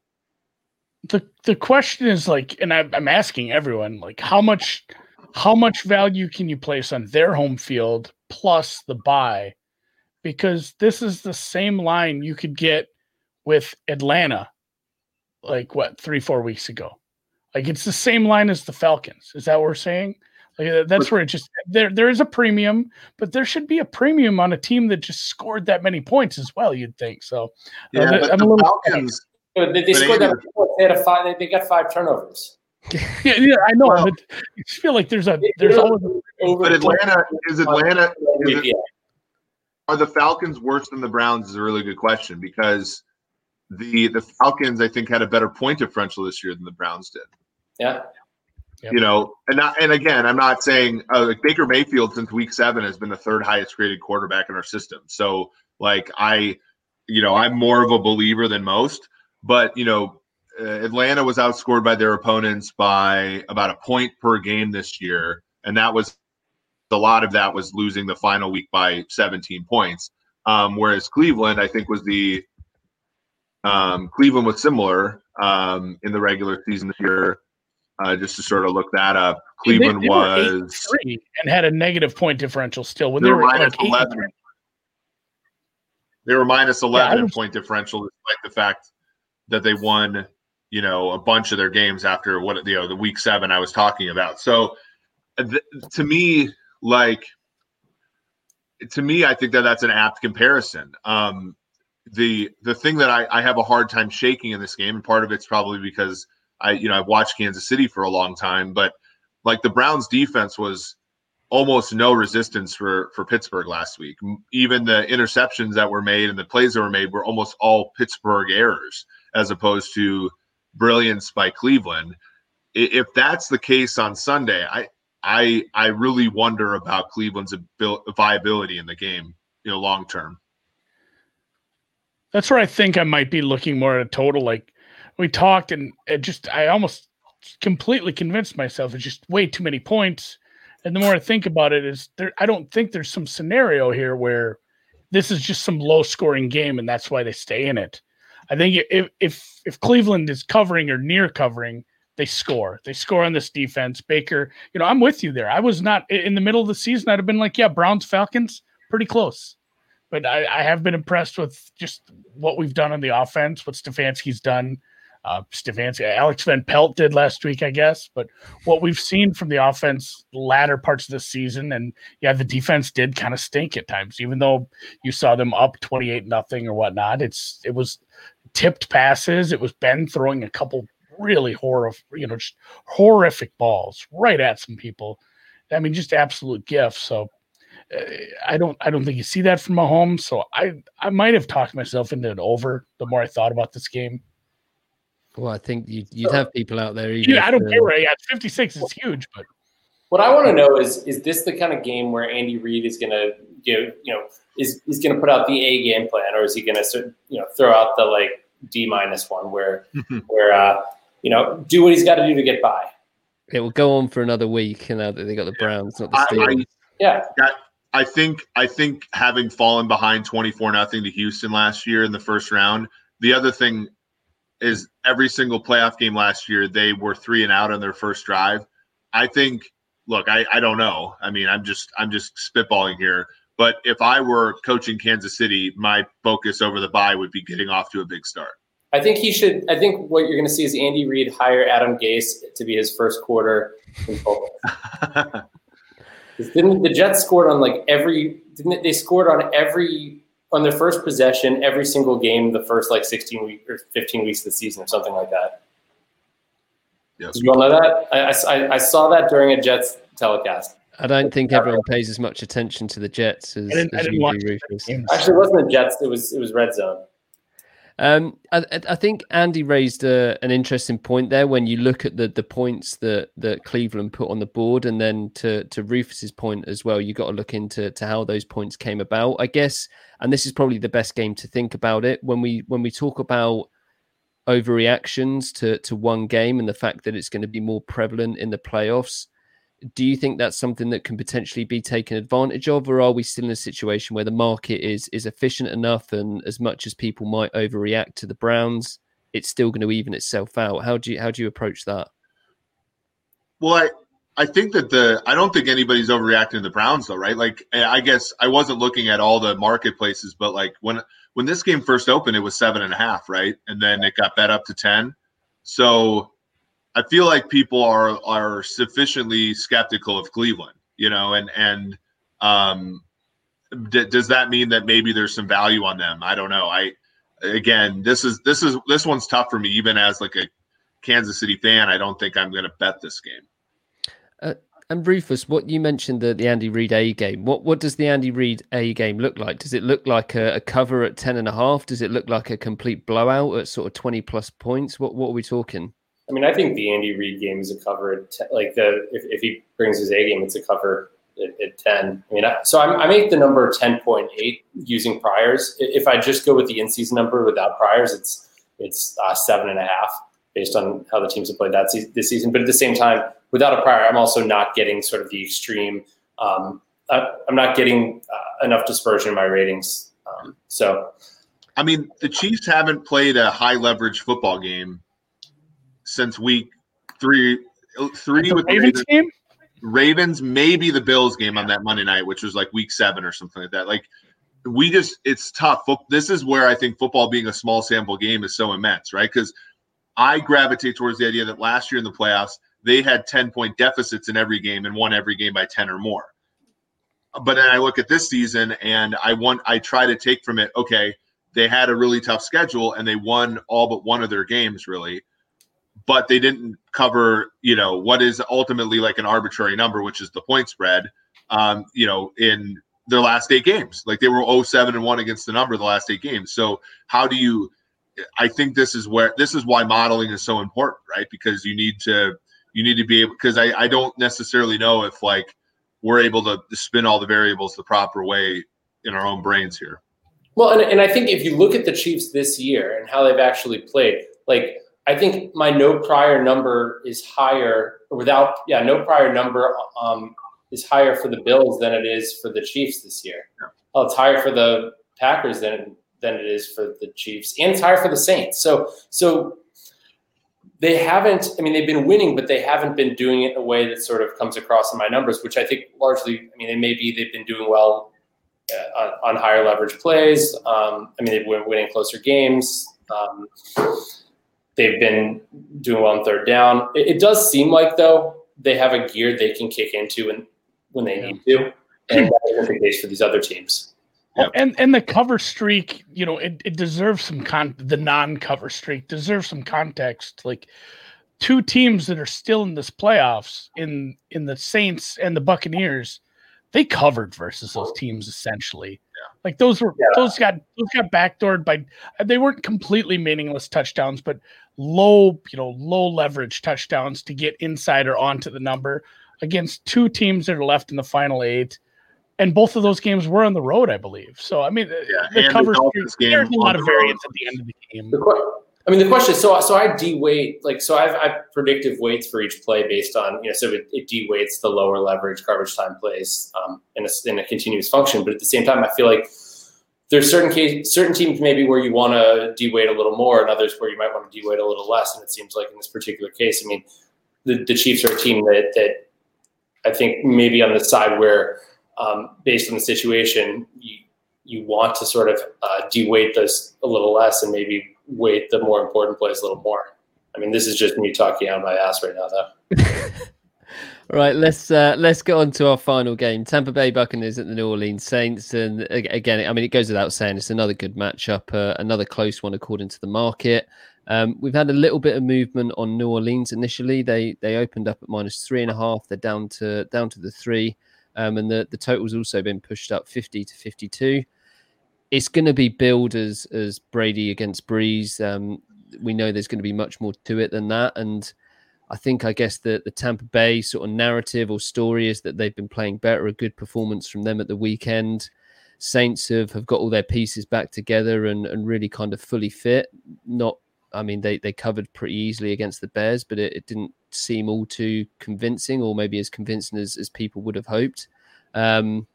The the question is like, and I, I'm asking everyone, like, how much how much value can you place on their home field plus the buy? Because this is the same line you could get with Atlanta, like what three four weeks ago like it's the same line as the Falcons. Is that what we're saying? Like that's where it just there there is a premium, but there should be a premium on a team that just scored that many points as well. You'd think so. Yeah, uh, but I'm the a little Falcons. They, they scored that. They had a five. They, they got five turnovers. yeah, yeah, I know. Well, but I feel like there's a there's always. A, but Atlanta is Atlanta. Is it, are the Falcons worse than the Browns? Is a really good question because the the Falcons I think had a better point differential this year than the Browns did. Yeah. Yep. You know, and not, and again, I'm not saying uh, like Baker Mayfield since week seven has been the third highest graded quarterback in our system. So, like, I, you know, I'm more of a believer than most. But you know, uh, Atlanta was outscored by their opponents by about a point per game this year, and that was a lot of that was losing the final week by 17 points. Um, whereas Cleveland, I think, was the um, Cleveland was similar um, in the regular season this year uh, just to sort of look that up. Cleveland they, they was three and had a negative point differential still when they, they were, minus like 11. They were minus 11 yeah, was, point differential despite the fact that they won, you know, a bunch of their games after what you know the week seven I was talking about. So th- to me, like to me, I think that that's an apt comparison. Um, the the thing that I, I have a hard time shaking in this game, and part of it's probably because I you know I've watched Kansas City for a long time, but like the Browns defense was almost no resistance for for Pittsburgh last week. Even the interceptions that were made and the plays that were made were almost all Pittsburgh errors as opposed to brilliance by Cleveland. If that's the case on Sunday, I I I really wonder about Cleveland's abil- viability in the game, you know, long term. That's where I think I might be looking more at a total. Like we talked, and it just I almost completely convinced myself it's just way too many points. And the more I think about it, is there I don't think there's some scenario here where this is just some low scoring game and that's why they stay in it. I think if if if Cleveland is covering or near covering, they score. They score on this defense. Baker, you know, I'm with you there. I was not in the middle of the season. I'd have been like, yeah, Browns Falcons, pretty close. But I, I have been impressed with just what we've done on the offense, what Stefanski's done. Uh, Stefanski, Alex Van Pelt did last week, I guess. But what we've seen from the offense latter parts of the season, and yeah, the defense did kind of stink at times, even though you saw them up 28 nothing or whatnot. It's it was tipped passes. It was Ben throwing a couple really horrific, you know, just horrific balls right at some people. I mean, just absolute gifts. So uh, I don't, I don't think you see that from Mahomes. So I, I might have talked myself into an over the more I thought about this game. Well, I think you'd, you'd have people out there. Yeah, I don't care where at 56 is huge, but what I want to know is is this the kind of game where Andy Reid is going to give you know is is going to put out the A game plan, or is he going to you know throw out the like D minus one where where uh, you know, do what he's got to do to get by. It will go on for another week, and now that they got the Browns, not the Steelers. yeah, I think I think having fallen behind twenty four nothing to Houston last year in the first round. The other thing is every single playoff game last year they were three and out on their first drive. I think. Look, I, I don't know. I mean, I'm just I'm just spitballing here. But if I were coaching Kansas City, my focus over the bye would be getting off to a big start. I think he should. I think what you're going to see is Andy Reid hire Adam Gase to be his first quarter didn't the Jets scored on like every? Didn't they scored on every on their first possession every single game the first like 16 week or 15 weeks of the season or something like that. Yes. Did you all know that? I, I, I saw that during a Jets telecast. I don't think everyone pays as much attention to the Jets as, as you do, Rufus. Actually, it wasn't the Jets. It was it was Red Zone. Um, I, I, think Andy raised a, an interesting point there when you look at the the points that that Cleveland put on the board, and then to to Rufus's point as well, you got to look into to how those points came about. I guess, and this is probably the best game to think about it when we when we talk about overreactions to to one game and the fact that it's going to be more prevalent in the playoffs do you think that's something that can potentially be taken advantage of or are we still in a situation where the market is is efficient enough and as much as people might overreact to the browns it's still going to even itself out? How do you how do you approach that? Well i i think that the i don't think anybody's overreacting to the browns though right? Like i guess i wasn't looking at all the marketplaces but like when when this game first opened it was seven and a half right? And then it got bet up to ten. So I feel like people are are sufficiently skeptical of Cleveland, you know, and and um, d- does that mean that maybe there's some value on them? I don't know. I again, this is this is this one's tough for me, even as like a Kansas City fan. I don't think I'm going to bet this game. Uh, and Rufus, what you mentioned the the Andy Reid A game. What what does the Andy Reid A game look like? Does it look like a, a, cover at ten and a half? Does it look like a complete blowout at sort of twenty plus points? What what are we talking? I mean, I think the Andy Reid game is a cover t- like the if, if he brings his A game, it's a cover at, at ten. I mean, I, so I, I make the number ten point eight using priors. If I just go with the in season number without priors, it's it's uh, seven and a half based on how the teams have played that se- this season. But at the same time, without a prior, I'm also not getting sort of the extreme. Um, I, am not getting uh, enough dispersion in my ratings. Um, so, I mean, the Chiefs haven't played a high leverage football game since week three three The with Ravens Ravens, game? Ravens, maybe the Bills game on that Monday night, which was like week seven or something like that. Like we just, it's tough. This is where I think football being a small sample game is so immense, right? Because I gravitate towards the idea that last year in the playoffs, they had 10 point deficits in every game and won every game by 10 or more. But then I look at this season and I want, I try to take from it, okay, they had a really tough schedule and they won all but one of their games, really but they didn't cover, you know, what is ultimately like an arbitrary number, which is the point spread, um, you know, in their last eight games. Like they were 07 and 1 against the number the last eight games. So how do you I think this is where this is why modeling is so important, right? Because you need to you need to be able because I, I don't necessarily know if like we're able to spin all the variables the proper way in our own brains here. Well, and, and I think if you look at the Chiefs this year and how they've actually played, like I think my no prior number is higher without, yeah, no prior number um, is higher for the Bills than it is for the Chiefs this year. Yeah. Oh, it's higher for the Packers than than it is for the Chiefs, and it's higher for the Saints. So, so they haven't. I mean, they've been winning, but they haven't been doing it in a way that sort of comes across in my numbers, which I think largely. I mean, it may be they've been doing well uh, on, on higher leverage plays. Um, I mean, they've been winning closer games. Um, they've been doing well on third down. It, it, does seem like though they have a gear they can kick into when when they need to, and that isn't the case for these other teams. Well, and and the cover streak, you know, it, it deserves some con. The non-cover streak deserves some context. Like two teams that are still in this playoffs in in the Saints and the Buccaneers, they covered versus those teams essentially. Yeah. Like those were Yeah. those got those got backdoored by. They weren't completely meaningless touchdowns, but low, you know, low leverage touchdowns to get inside or onto the number against two teams that are left in the final eight. And both of those games were on the road, I believe. So I mean, Yeah, the and the cover Dolphins streak, game there's a lot of variance at the end of the game. The que- I mean, the question is so. So I de-weight like so. I've, I've predictive weights for each play based on you know. So it, it de-weights the lower leverage coverage time plays um, in a in a continuous function. But at the same time, I feel like there's certain case certain teams maybe where you want to de-weight a little more, and others where you might want to de-weight a little less. And it seems like in this particular case, I mean, the, the Chiefs are a team that that I think maybe on the side where, um, based on the situation, you you want to sort of uh, de-weight a little less and maybe weight the more important plays a little more. I mean, this is just me talking out of my ass right now, though. Right, let's uh, let's get on to our final game: Tampa Bay Buccaneers at the New Orleans Saints. And again, I mean, it goes without saying, it's another good matchup, uh, another close one according to the market. Um, we've had a little bit of movement on New Orleans initially. They they opened up at minus three and a half. They're down to down to the three, um, and the the total's also been pushed up fifty to fifty two. It's going to be billed as as Brady against Brees. Um, we know there's going to be much more to it than that, and I think I guess the the Tampa Bay sort of narrative or story is that they've been playing better, a good performance from them at the weekend. Saints have, have got all their pieces back together and, and really kind of fully fit. Not, I mean, they, they covered pretty easily against the Bears, but it, it didn't seem all too convincing, or maybe as convincing as, as people would have hoped. Um,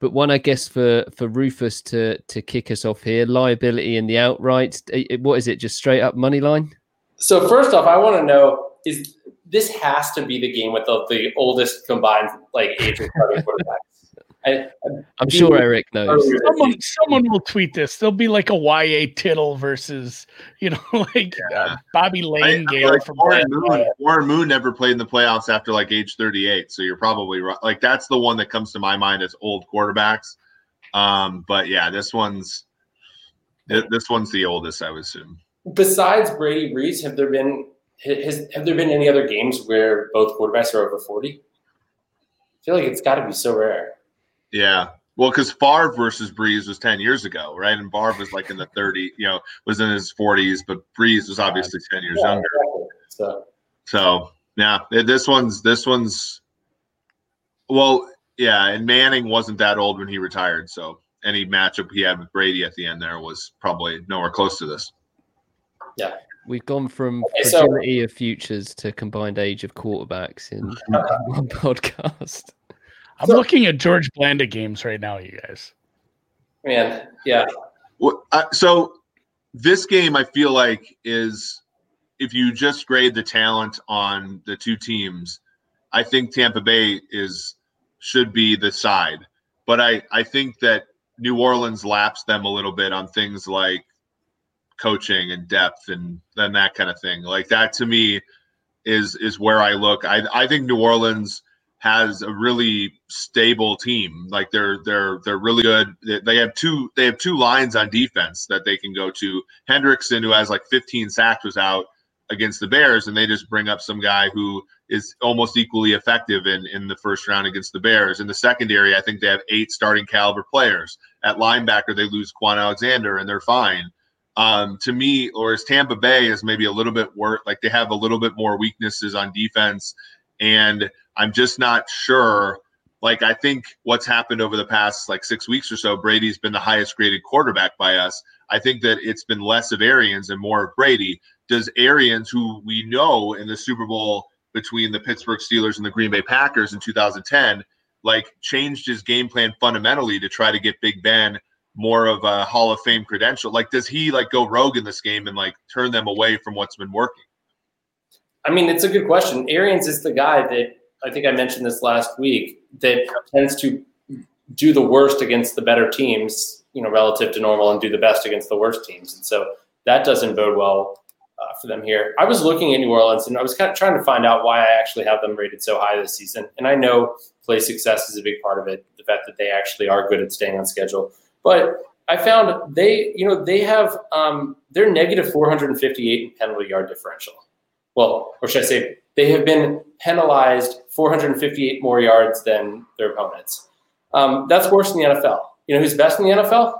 but one, I guess, for for Rufus to to kick us off here, liability in the outright. What is it? Just straight up money line? So first off, I want to know is this has to be the game with the, the oldest combined like age of quarterbacks. I, I'm sure Eric knows. Someone, someone will tweet this. There'll be like a YA Tittle versus, you know, like uh, Bobby I, Layne I game like from Warren, Moon. Warren Moon never played in the playoffs after like age 38. So you're probably right. Like that's the one that comes to my mind as old quarterbacks. Um, but yeah, this one's this one's the oldest, I would assume. besides Brady Brees, have there been has, have there been any other games where both quarterbacks are over forty? I feel like it's got to be so rare. Yeah. Well, because Favre versus Brees was 10 years ago, right? And Favre was like in the 30, you know, was in his 40s, but Brees was obviously 10 years Yeah, younger. exactly. So So yeah, this one's this one's well, yeah, and Manning wasn't that old when he retired, so any matchup he had with Brady at the end there was probably nowhere close to this. We've gone from Okay, so- fragility of futures to combined age of quarterbacks in, in one podcast. I'm So- looking at George Blanda games right now, you guys. man, yeah, Well, uh, so this game I feel like is if you just grade the talent on the two teams, I think Tampa Bay is should be the side. But I I think that New Orleans laps them a little bit on things like coaching and depth and then that kind of thing. Like that to me is is where I look. I I think New Orleans has a really stable team. Like they're they're they're really good. They have two they have two lines on defense that they can go to. Hendrickson, who has like 15 sacks, was out against the Bears, and they just bring up some guy who is almost equally effective in in the first round against the Bears. In the secondary, I think they have eight starting caliber players. At linebacker, they lose Quan Alexander, and they're fine. Um, to me, or as Tampa Bay is maybe a little bit worse, like they have a little bit more weaknesses on defense, and I'm just not sure. Like I think what's happened over the past like six weeks or so, Brady's been the highest graded quarterback by us. I think that it's been less of Arians and more of Brady. Does Arians, who we know in the Super Bowl between the Pittsburgh Steelers and the Green Bay Packers in 2010, like changed his game plan fundamentally to try to get Big Ben more of a Hall of Fame credential? Like, does he like go rogue in this game and like turn them away from what's been working? I mean, it's a good question. Arians is the guy that I think I mentioned this last week that tends to do the worst against the better teams, you know, relative to normal, and do the best against the worst teams. And so that doesn't bode well uh, for them here. I was looking at New Orleans and I was kind of trying to find out why I actually have them rated so high this season. And I know play success is a big part of it, the fact that they actually are good at staying on schedule. But I found they, you know, they have um, they're negative 458 in penalty yard differential. Well, or should I say, they have been penalized 458 more yards than their opponents. Um, that's worse than the NFL. You know who's best in the NFL?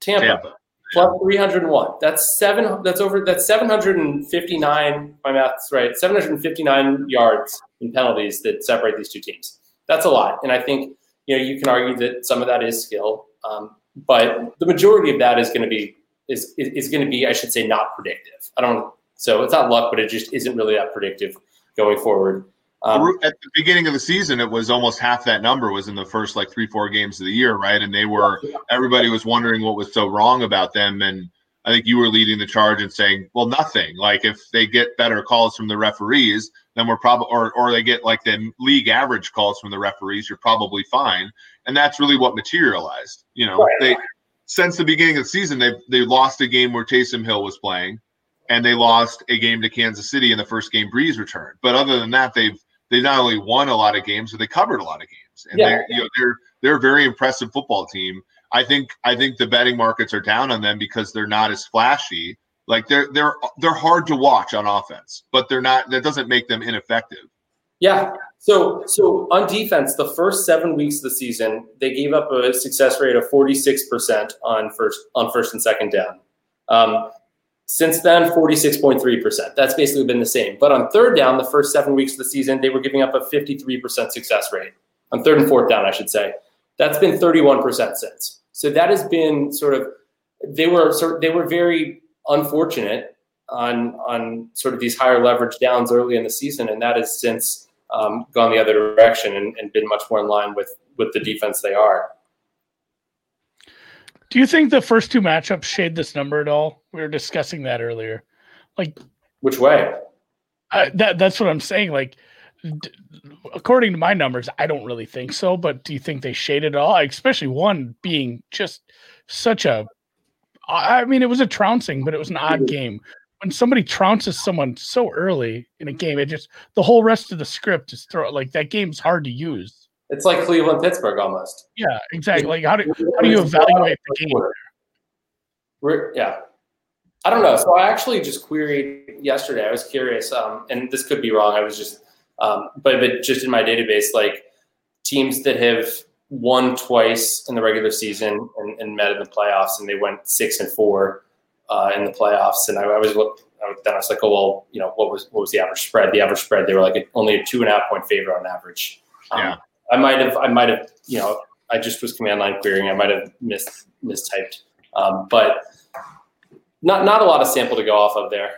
Tampa. Tampa. Plus 301. That's seven. That's over. That's 759. My math's right. 759 yards in penalties that separate these two teams. That's a lot, and I think you know you can argue that some of that is skill, um, but the majority of that is going to be is is going to be, I should say, not predictive. I don't. So it's not luck, but it just isn't really that predictive going forward. Um, At the beginning of the season, it was almost half that number was in the first like three, four games of the year, right? And they were everybody was wondering what was so wrong about them. And I think you were leading the charge and saying, well, nothing. Like if they get better calls from the referees, then we're probably or or they get like the league average calls from the referees, you're probably fine. And that's really what materialized. You know, right. they since the beginning of the season, they they lost a game where Taysom Hill was playing, and they lost a game to Kansas City in the first game Brees returned. But other than that, they've they not only won a lot of games, but they covered a lot of games. And yeah. they're you know they're they're a very impressive football team. I think I think the betting markets are down on them because they're not as flashy. Like they're they're they're hard to watch on offense, but they're not. That doesn't make them ineffective. Yeah. So so on defense, the first seven weeks of the season, they gave up a success rate of forty six percent on first on first and second down. Um, since then, 46.3%. That's basically been the same. But on third down, the first seven weeks of the season, they were giving up a 53% success rate. On third and fourth down, I should say. That's been 31% since. So that has been sort of they were sort they were very unfortunate on on sort of these higher leverage downs early in the season, and that has since um, gone the other direction and, and been much more in line with with the defense they are. Do you think the first two matchups shade this number at all? We were discussing that earlier. Like, which way? Uh, that that's what I'm saying. Like, d- according to my numbers, I don't really think so. But do you think they shaded at all? Especially one being just such a. I mean, it was a trouncing, but it was an odd game. When somebody trounces someone so early in a game, it just the whole rest of the script is throw like that game's hard to use. It's like Cleveland Pittsburgh almost. Yeah, exactly. Like how do how do you evaluate the game? We're, yeah, I don't know. So I actually just queried yesterday. I was curious, um, and this could be wrong. I was just, um, but but just in my database, like teams that have won twice in the regular season and, and met in the playoffs, and they went six and four uh, in the playoffs. And I, I was then I was like, oh well, you know, what was what was the average spread? The average spread they were like a, only a two and a half point favorite on average. Um, yeah. I might have, I might have, you know, I just was command line querying. I might have mis mistyped, um, but not not a lot of sample to go off of there.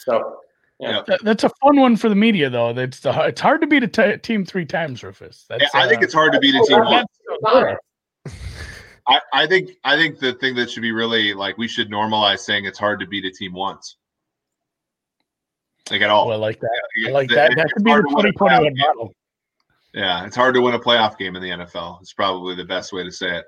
So yeah. that's a fun one for the media, though. It's the, it's hard to beat a t- team three times, Rufus. That's, yeah, I uh, think it's hard to beat a team once. I, I think I think the thing that should be really like we should normalize saying it's hard to beat a team once. like at all. Oh, I like that. Yeah, I like it- that. it's That could be the hard to win a 2021 playoff game. model. Yeah, it's hard to win a playoff game in the NFL. It's probably the best way to say it.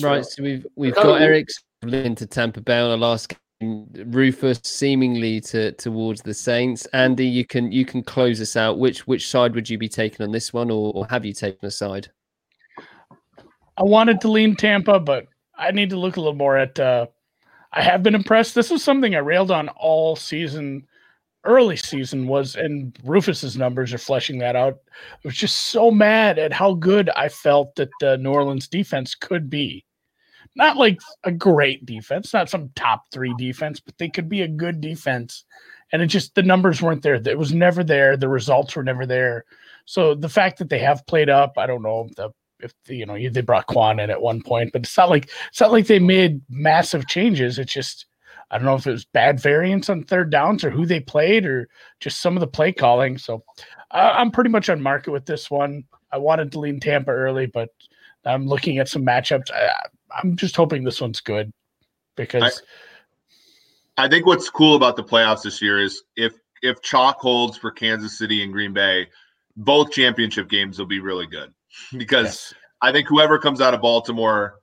Right, so we've we've got weird. Eric into Tampa Bay on the last game. Rufus seemingly to towards the Saints. Andy, you can you can close us out. Which which side would you be taking on this one, or, or have you taken a side? I wanted to lean Tampa, but I need to look a little more at. Uh, I have been impressed. This was something I railed on all season, early season was, and Rufus's numbers are fleshing that out. I was just so mad at how good I felt that the New Orleans defense could be. Not like a great defense, not some top three defense, but they could be a good defense. And it just the numbers weren't there. It was never there. The results were never there. So the fact that they have played up, I don't know the if you know they brought Kwon in at one point, but it's not like it's not like they made massive changes. It's just I don't know if it was bad variance on third downs or who they played or just some of the play calling. So I'm pretty much on market with this one. I wanted to lean Tampa early, but I'm looking at some matchups. I, I'm just hoping this one's good because I think what's cool about the playoffs this year is if if chalk holds for Kansas City and Green Bay, both championship games will be really good because yes. I think whoever comes out of Baltimore,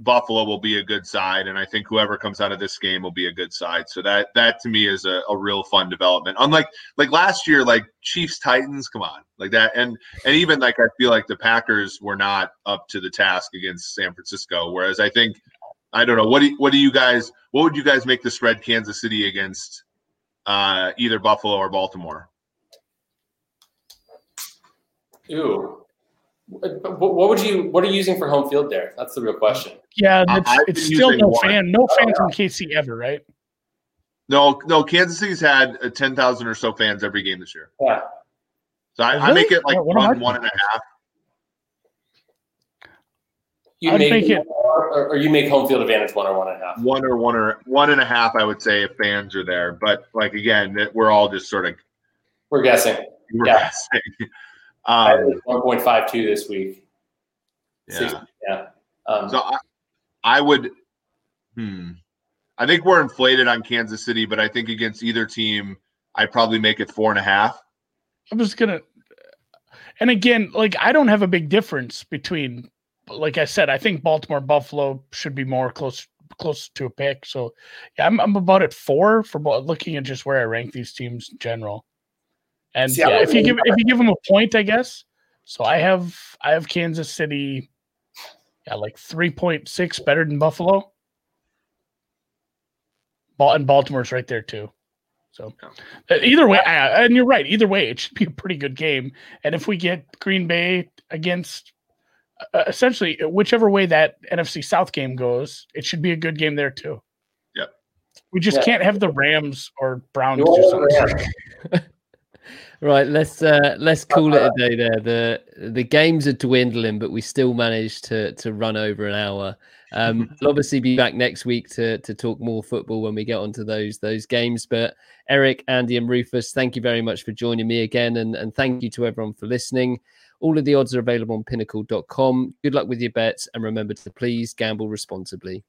Buffalo will be a good side, and I think whoever comes out of this game will be a good side. So that that to me is a, a real fun development. Unlike like last year, like Chiefs Titans, come on, like that, and and even like I feel like the Packers were not up to the task against San Francisco. Whereas I think I don't know what do what do you guys what would you guys make the spread Kansas City against uh, either Buffalo or Baltimore? What what would you what are you using for home field there? That's the real question. Yeah, I- it's, I've it's been still no one. fan, no fans from KC ever, right? No, no, Kansas City's had uh, ten thousand or so fans every game this year. Yeah. So I, Oh, I make it like What- what one, one and a half. You I'd make, make it- or, or you make home field advantage one or one and a half. One or one or one and a half, I would say, if fans are there. But like again, that we're all just sort of We're guessing. we're Yeah. guessing. Um, 1.52 this week. yeah. Six- yeah. Um, So I, I would. Hmm. I think we're inflated on Kansas City, but I think against either team, I'd probably make it four and a half. I'm just gonna, and again, like I don't have a big difference between, like I said, I think Baltimore Buffalo should be more close close to a pick. So yeah, I'm I'm about at four for bo- looking at just where I rank these teams in general. And See, yeah, if you give if you give them a point, I guess. So I have I have Kansas City, yeah, like three point six better than Buffalo. And Baltimore's right there too. So uh, either way, uh, and you're right. Either way, it should be a pretty good game. And if we get Green Bay against, uh, essentially, whichever way that NFC South game goes, it should be a good game there too. Yep. We just Yeah. can't have the Rams or Browns. you do want something. Right, let's uh, let's call it a day there. The the games are dwindling, but we still managed to to run over an hour. Um, we'll obviously be back next week to to talk more football when we get onto those those games. But Eric, Andy, and Rufus, thank you very much for joining me again, and and thank you to everyone for listening. All of the odds are available on pinnacle.com. Good luck with your bets, and remember to please gamble responsibly.